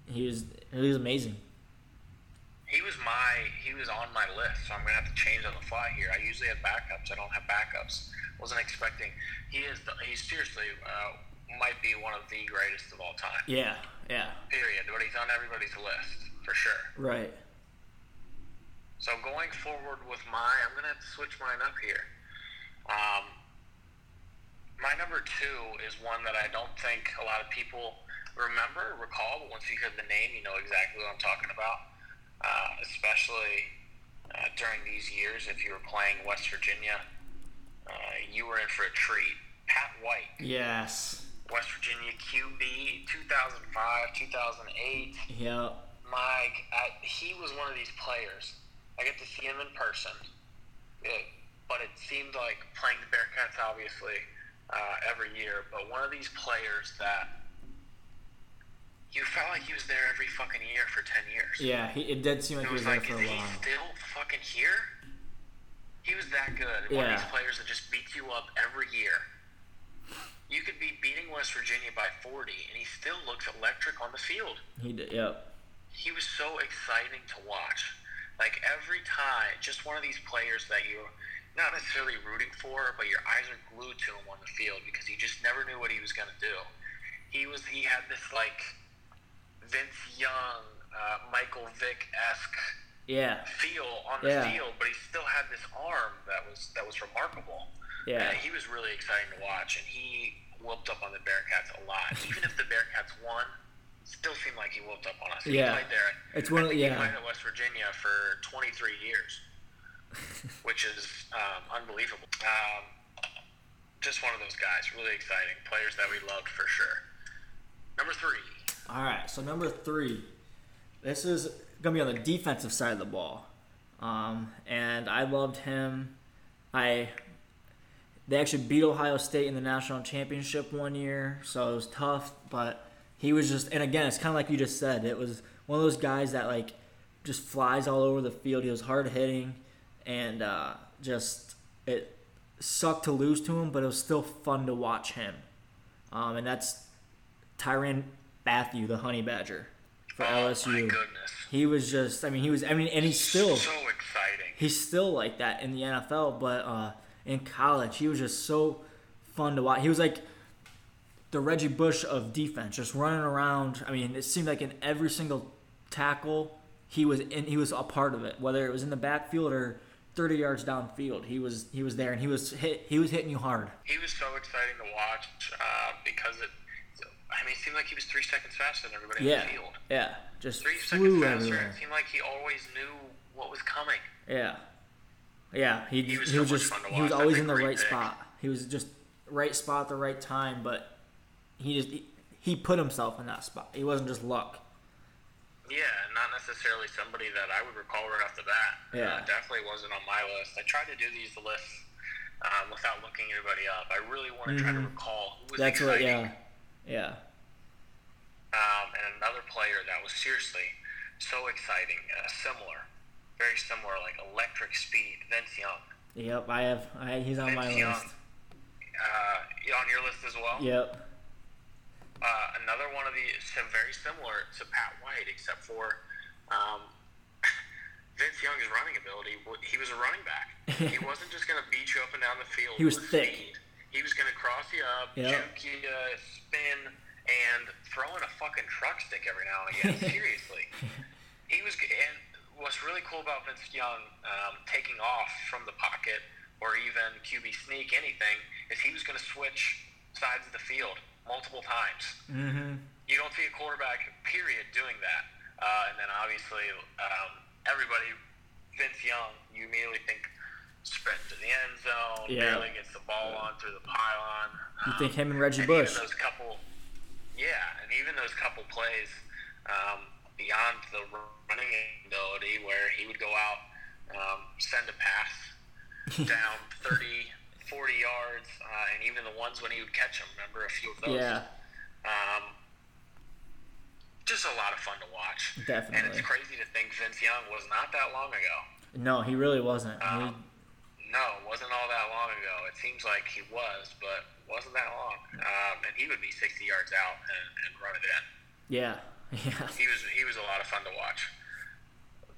he was he was amazing. He was my he was on my list, so I'm gonna have to change on the fly here. I usually have backups. I don't have backups. Wasn't expecting. He is the, he's seriously uh, might be one of the greatest of all time. Yeah, yeah, Period. But he's on everybody's list for sure. right. So going forward with my, I'm gonna have to switch mine up here. Um, my number two is one that I don't think a lot of people remember, recall, but once you hear the name, you know exactly what I'm talking about. Uh, especially uh, during these years, if you were playing West Virginia, uh, you were in for a treat. Pat White, Yes. West Virginia QB, 2005, 2008. Yeah. Mike, I, he was one of these players. I get to see him in person, it, but it seemed like playing the Bearcats, obviously, uh, every year. But one of these players that you felt like he was there every fucking year for ten years. Yeah. He, it did seem like It he was was there like, for is a he while. still fucking here? He was that good. One of these players that just beats you up every year. You could be beating West Virginia by 40, and he still looks electric on the field. He did. Yep. he was so exciting to watch. Like every time, just one of these players that you're not necessarily rooting for, but your eyes are glued to him on the field because you just never knew what he was going to do. He was he had this like Vince Young, uh, Michael Vick esque Yeah. feel on the Yeah. field, but he still had this arm that was that was remarkable. Yeah. Uh, he was really exciting to watch, and he whooped up on the Bearcats a lot. Even if the Bearcats won, still seemed like he whooped up on us. He Yeah. played there. It's one of- yeah. He played at West Virginia for 23 years, which is um, unbelievable. Um, just one of those guys, really exciting players that we loved for sure. Number three, All right, so number three, this is gonna be on the defensive side of the ball, um, and I loved him. I they actually beat Ohio State in the national championship one year, so it was tough. But he was just, and again, it's kind of like you just said, it was one of those guys that like just flies all over the field. He was hard hitting, and uh, just it sucked to lose to him, but it was still fun to watch him. Um, and that's Tyrann Mathieu, the Honey Badger. for oh LSU. my goodness. He was just, I mean, he was, I mean, and he's still, so exciting. he's still like that in the NFL, but uh, in college, he was just so fun to watch. He was like the Reggie Bush of defense, just running around. I mean, it seemed like in every single tackle, he was in, he was a part of it, whether it was in the backfield or 30 yards downfield. He was he was there, and he was hit, he was hitting you hard. He was so exciting to watch uh, because it. I mean, it seemed like he was three seconds faster than everybody Yeah, in the field. yeah, just Three seconds faster. everywhere. It seemed like he always knew what was coming. Yeah, yeah. He He he was was, so much just fun to he was always in the right pick. spot. He was just right spot at the right time, but he just he, he put himself in that spot. He wasn't just luck. Yeah, not necessarily somebody that I would recall right off the bat. Yeah. Uh, definitely wasn't on my list. I tried to do these lists um, without looking anybody up. I really want to try to recall who was That's what. Yeah, yeah. Um, and another player that was seriously so exciting, uh, similar, very similar, like electric speed, Vince Young. Yep. I have. I, he's on my Vince Young. list. Uh, on your list as well? Yep. Uh, another one of the so very similar to Pat White, except for um, Vince Young's running ability. He was a running back. he wasn't just going to beat you up and down the field. He was thick. Speed. He was going to cross you up, Yep. juke you, uh, spin, and throw in a fucking truck stick every now and again. Seriously, he was. And what's really cool about Vince Young um, taking off from the pocket or even QB sneak anything is he was going to switch sides of the field multiple times Mm-hmm. you don't see a quarterback period doing that. Uh, and then obviously um, everybody, Vince Young, you immediately think sprint to the end zone, Yeah. barely gets the ball on through the pylon. You Um, think him and Reggie and Bush? Even those couple, yeah, and even those couple plays um, beyond the running ability where he would go out, um, send a pass down 30, 40 yards, uh, and even the ones when he would catch them. Remember a few of those? Yeah. Um, just a lot of fun to watch. Definitely. And it's crazy to think Vince Young was not that long ago. No, he really wasn't. He- Um, no, it wasn't all that long ago. It seems like he was, but wasn't that long. Um, and he would be 60 yards out and, and run it in. yeah. Yeah. He was he was a lot of fun to watch.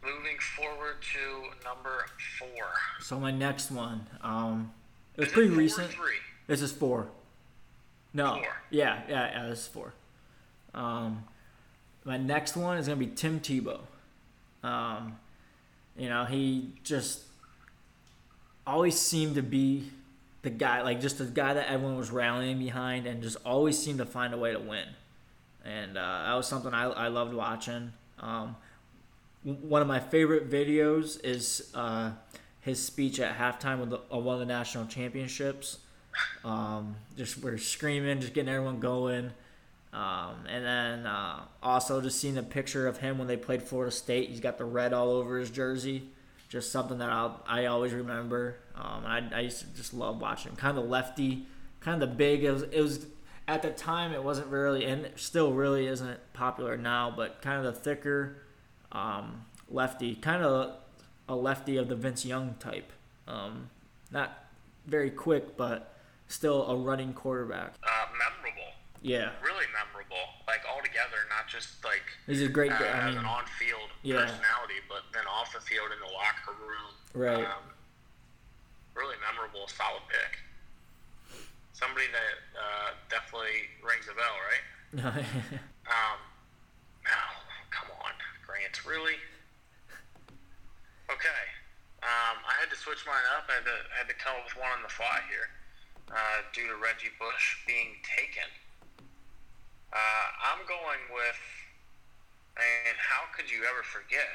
Moving forward to number four. So my next one, um, it was pretty recent. This is four. No. Four. Yeah, yeah, yeah. This is four. Um, my next one is gonna be Tim Tebow. Um, you know, he just always seemed to be the guy, like just the guy that everyone was rallying behind, and just always seemed to find a way to win. And uh, that was something I, I loved watching. Um, one of my favorite videos is uh, his speech at halftime of, the, one of the national championships. Um, just we're screaming, just getting everyone going. Um, and then uh, also just seeing the picture of him when they played Florida State. He's got the red all over his jersey. Just something that I'll, I always remember. Um, I, I used to just love watching. him. Kind of lefty, kind of big. It was, it was at the time it wasn't really, and it still really isn't popular now. But kind of the thicker um, lefty, kind of a lefty of the Vince Young type. Um, not very quick, but still a running quarterback. Uh, memorable. Yeah, Really memorable. Like altogether, not just like he's a great. uh, guy. I mean, an on-field yeah. personality, but then off the field in the locker room. Right. Um, really memorable, solid pick. Somebody that uh, definitely rings a bell, right? Um, no, come on, Grant, really? Okay. Um, I had to switch mine up. I had to, had to come up with one on the fly here uh, due to Reggie Bush being taken. Uh, I'm going with, and how could you ever forget?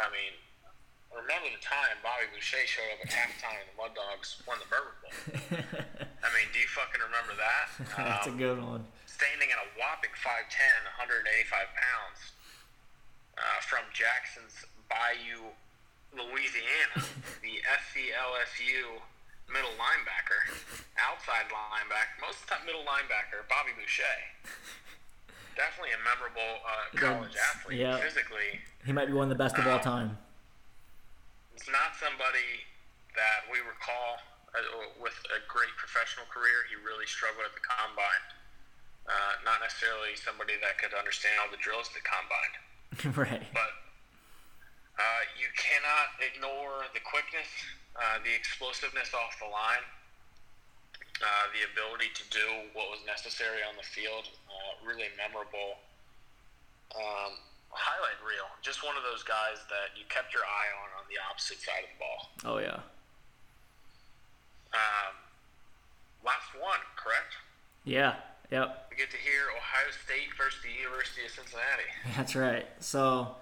I mean, remember the time Bobby Boucher showed up at halftime and the Mud Dogs won the Bourbon Bowl? I mean, do you fucking remember that? That's a Um, good one. standing at a whopping 5'10", 185 pounds, uh, from Jackson's Bayou, Louisiana, the SCLSU middle linebacker, outside linebacker, most of the time middle linebacker, Bobby Boucher. Definitely a memorable uh, college athlete. yeah. Physically, He might be one of the best of all Um, time. it's not somebody that we recall uh, with a great professional career. He really struggled at the combine. Uh, not necessarily somebody that could understand all the drills that combined. right. But uh, you cannot ignore the quickness, uh, the explosiveness off the line, uh, the ability to do what was necessary on the field. Uh, really memorable um, highlight reel. Just one of those guys that you kept your eye on on the opposite side of the ball. Oh yeah. Um, last one, correct? Yeah. Yep. We get to hear Ohio State versus the University of Cincinnati. That's right. So,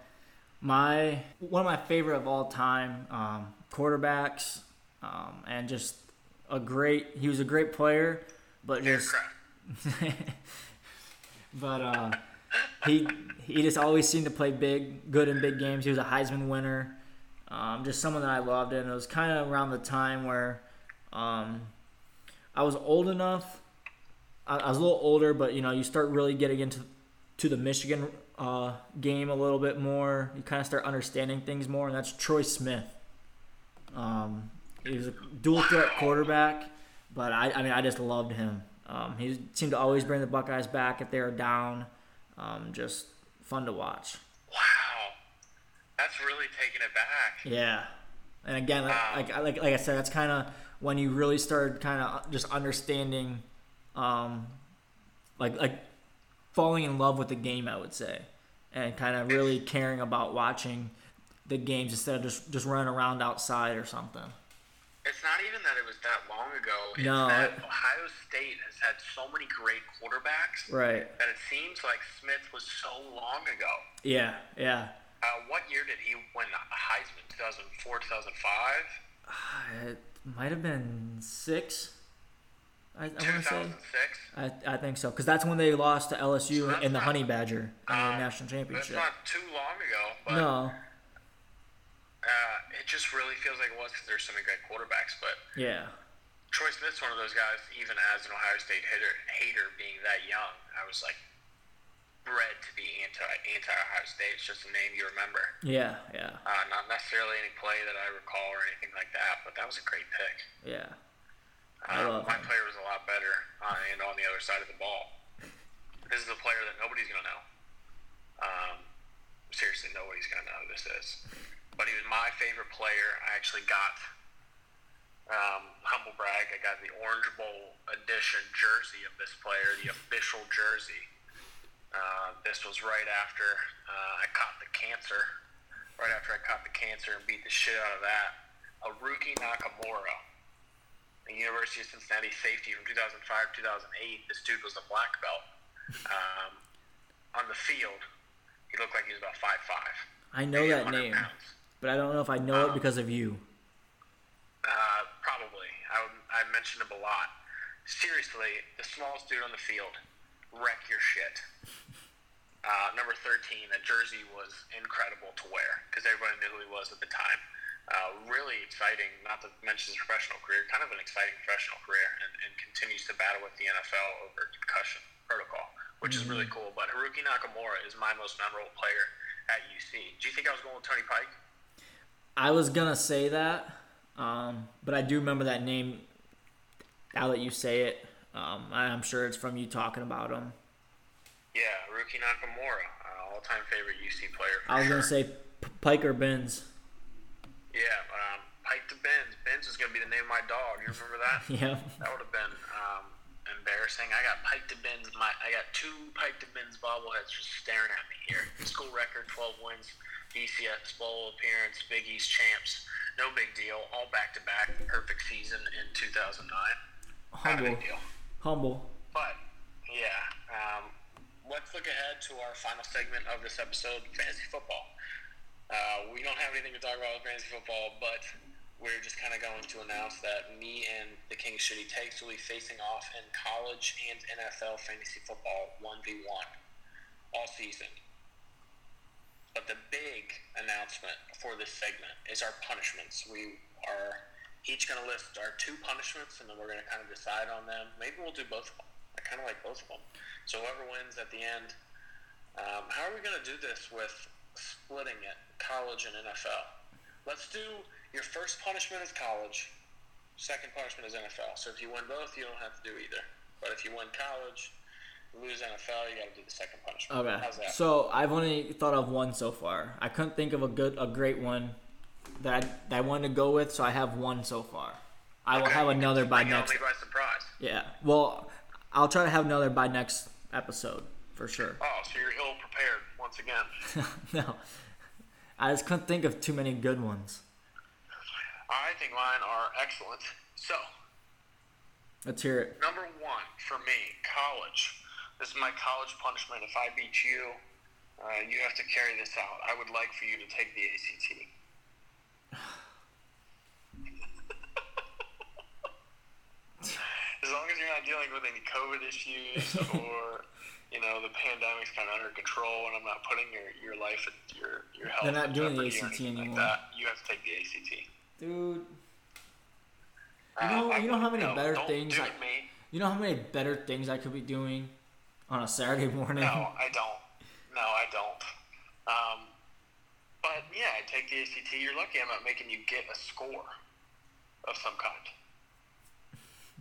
my one of my favorite of all time um, quarterbacks, um, and just a great. He was a great player, but just. but uh, he he just always seemed to play big, good in big games. He was a Heisman winner. Um, just someone that I loved, and it was kind of around the time where um, I was old enough. I, I was a little older, but you know, you start really getting into to the Michigan uh, game a little bit more. You kind of start understanding things more, and that's Troy Smith. Um, he was a dual threat quarterback, but I, I mean, I just loved him. Um, he seemed to always bring the Buckeyes back if they were down. Um, just fun to watch. Wow, that's really taking it back. Yeah, and again, like like, like, like I said, that's kind of when you really started kind of just understanding, um, like like falling in love with the game, I would say, and kind of really caring about watching the games instead of just just running around outside or something. It's not even that it was that long ago. It's No, that it- Ohio State has had so many great quarterbacks Right. that it seems like Smith was so long ago. Yeah. Yeah. Uh, what year did he win the Heisman? 2004, 2005? It might have been six. I, I want to say. I, I think so because that's when they lost to LSU that's in the not- Honey Badger in the Uh, national That's championship. not too long ago, but No. uh, it just really feels like it was because there's so many great quarterbacks. But Yeah. Troy Smith's one of those guys, even as an Ohio State hater, hater being that young, I was like bred to be anti anti Ohio State. It's just a name you remember. Yeah. Yeah. Uh, not necessarily any play that I recall or anything like that, but that was a great pick. Yeah. I Um, my player was a lot better uh, and on the other side of the ball. This is a player that nobody's going to know. Um, seriously, nobody's going to know who this is. But he was my favorite player. I actually got, um, humble brag, I got the Orange Bowl edition jersey of this player, the official jersey. Uh, this was right after uh, I caught the cancer. Right after I caught the cancer and beat the shit out of that. A rookie Nakamura the University of Cincinnati safety from 2005 2008. This dude was a black belt. Um, on the field, he looked like he was about five five. I know that name, but I don't know if I know it because of you. Uh, probably. I, I mentioned him a lot. Seriously, the smallest dude on the field, wreck your shit. Uh, number 13, that jersey was incredible to wear because everybody knew who he was at the time. Uh, really exciting, not to mention his professional career, kind of an exciting professional career, and, and continues to battle with the NFL over concussion protocol, which is really cool. But Haruki Nakamura is my most memorable player at UC. Do you think I was going with Tony Pike? I was gonna say that, um, but I do remember that name. Now that you say it, um, I'm sure it's from you talking about him. Yeah, Haruki Nakamura, uh, all-time favorite UC player. I was sure. gonna say P- Pike or Binns. Yeah, um, Pike to Binns. Binns is going to be the name of my dog. You remember that? Yeah. That would have been um, embarrassing. I got Pike to Binns. My I got two Pike to Binns bobbleheads just staring at me here. School record, 12 wins, BCS bowl appearance, Big East champs. No big deal. All back to back. Perfect season in 2009. Not a Humble. big deal. Humble. But yeah, um, let's look ahead to our final segment of this episode: fantasy football. Uh, we don't have anything to talk about with fantasy football, but we're just kind of going to announce that me and the King Shitty Takes will be facing off in college and NFL fantasy football 1v1 all season. But the big announcement for this segment is our punishments. We are each going to list our two punishments, and then we're going to kind of decide on them. Maybe we'll do both of them. I kind of like both of them. So whoever wins at the end. Um, how are we going to do this with splitting it, college and NFL? Let's do your first punishment is college, second punishment is NFL. So if you win both, you don't have to do either. But if you win college, lose NFL, you got to do the second punishment. Okay. So I've only thought of one so far. I couldn't think of a good, a great one that I, that I wanted to go with. So I have one so far. I will have another by next. me by surprise. Yeah. Well, I'll try to have another by next episode for sure. Oh, so you're ill prepared once again. no, I just couldn't think of too many good ones. I think mine are excellent. So, Let's hear it. number one for me, college. This is my college punishment. If I beat you, uh, you have to carry this out. I would like for you to take the ACT. as long as you're not dealing with any COVID issues or, you know, the pandemic's kind of under control and I'm not putting your, your life and your, your health They're not doing the ACT anymore. Like you have to take the ACT. Dude, Uh, know- I you know how many better things I- me. you know how many better things I could be doing on a Saturday morning? No, I don't. No, I don't. Um, but yeah, I take the ACT. You're lucky I'm not making you get a score of some kind.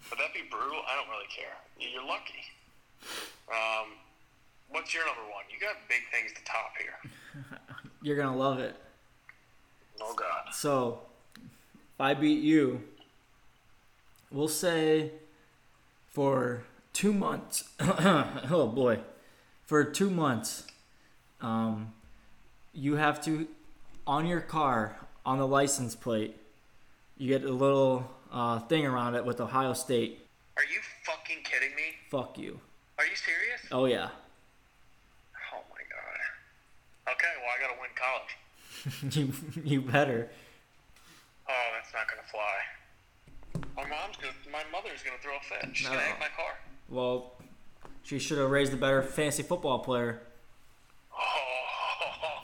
Would that be brutal? I don't really care. You're lucky. Um, what's your number one? You got big things to top here. You're gonna love it. Oh God. So, if I beat you, we'll say for two months. oh boy, for two months, um, you have to on your car on the license plate. You get a little uh, thing around it with Ohio State. Are you fucking kidding me? Fuck you. Are you serious? Oh yeah. Oh my God. Okay, well I gotta win college. you you better. Oh, that's not gonna fly. My mom's gonna, my mother's gonna throw a fit. She's gonna No. egg oh. my car. Well, she should have raised a better fantasy football player. Oh,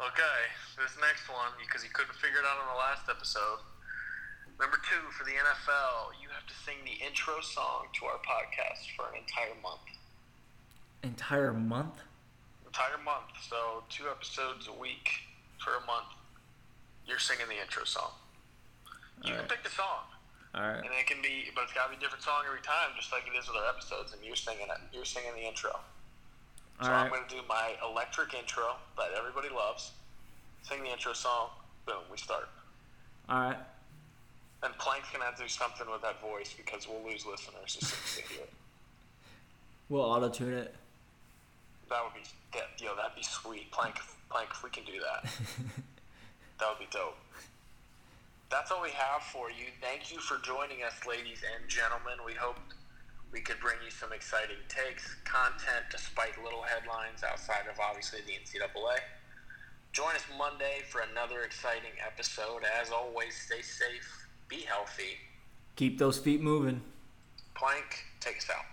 okay. This next one, because you couldn't figure it out on the last episode. Number two for the NFL, you have to sing the intro song to our podcast for an entire month. Entire month. Entire month. So two episodes a week for a month. You're singing the intro song. You can Alright. pick the song, All right. and it can be, but it's got to be a different song every time, just like it is with our episodes. And you're singing it. You're singing the intro. All So I'm going to do my electric intro that everybody loves. Sing the intro song. Boom, we start. All right. And Plank's going to have to do something with that voice because we'll lose listeners as soon as they hear it. We'll auto tune it. That would be, that, yo, that'd be sweet. Plank, Plank, if we can do that, that would be dope. That's all we have for you. Thank you for joining us, ladies and gentlemen. We hope we could bring you some exciting takes, content, despite little headlines outside of obviously the NCAA. Join us Monday for another exciting episode. As always, stay safe, be healthy. Keep those feet moving. Plank, take us out.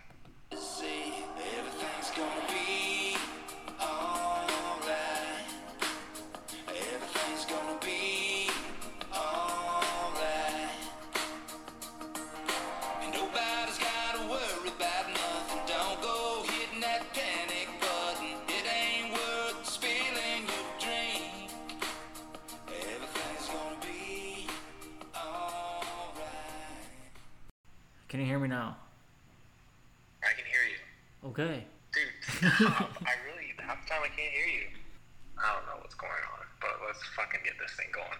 Can you hear me now? I can hear you. Okay. Dude, stop. I really, half the time I can't hear you. I don't know what's going on, but let's fucking get this thing going.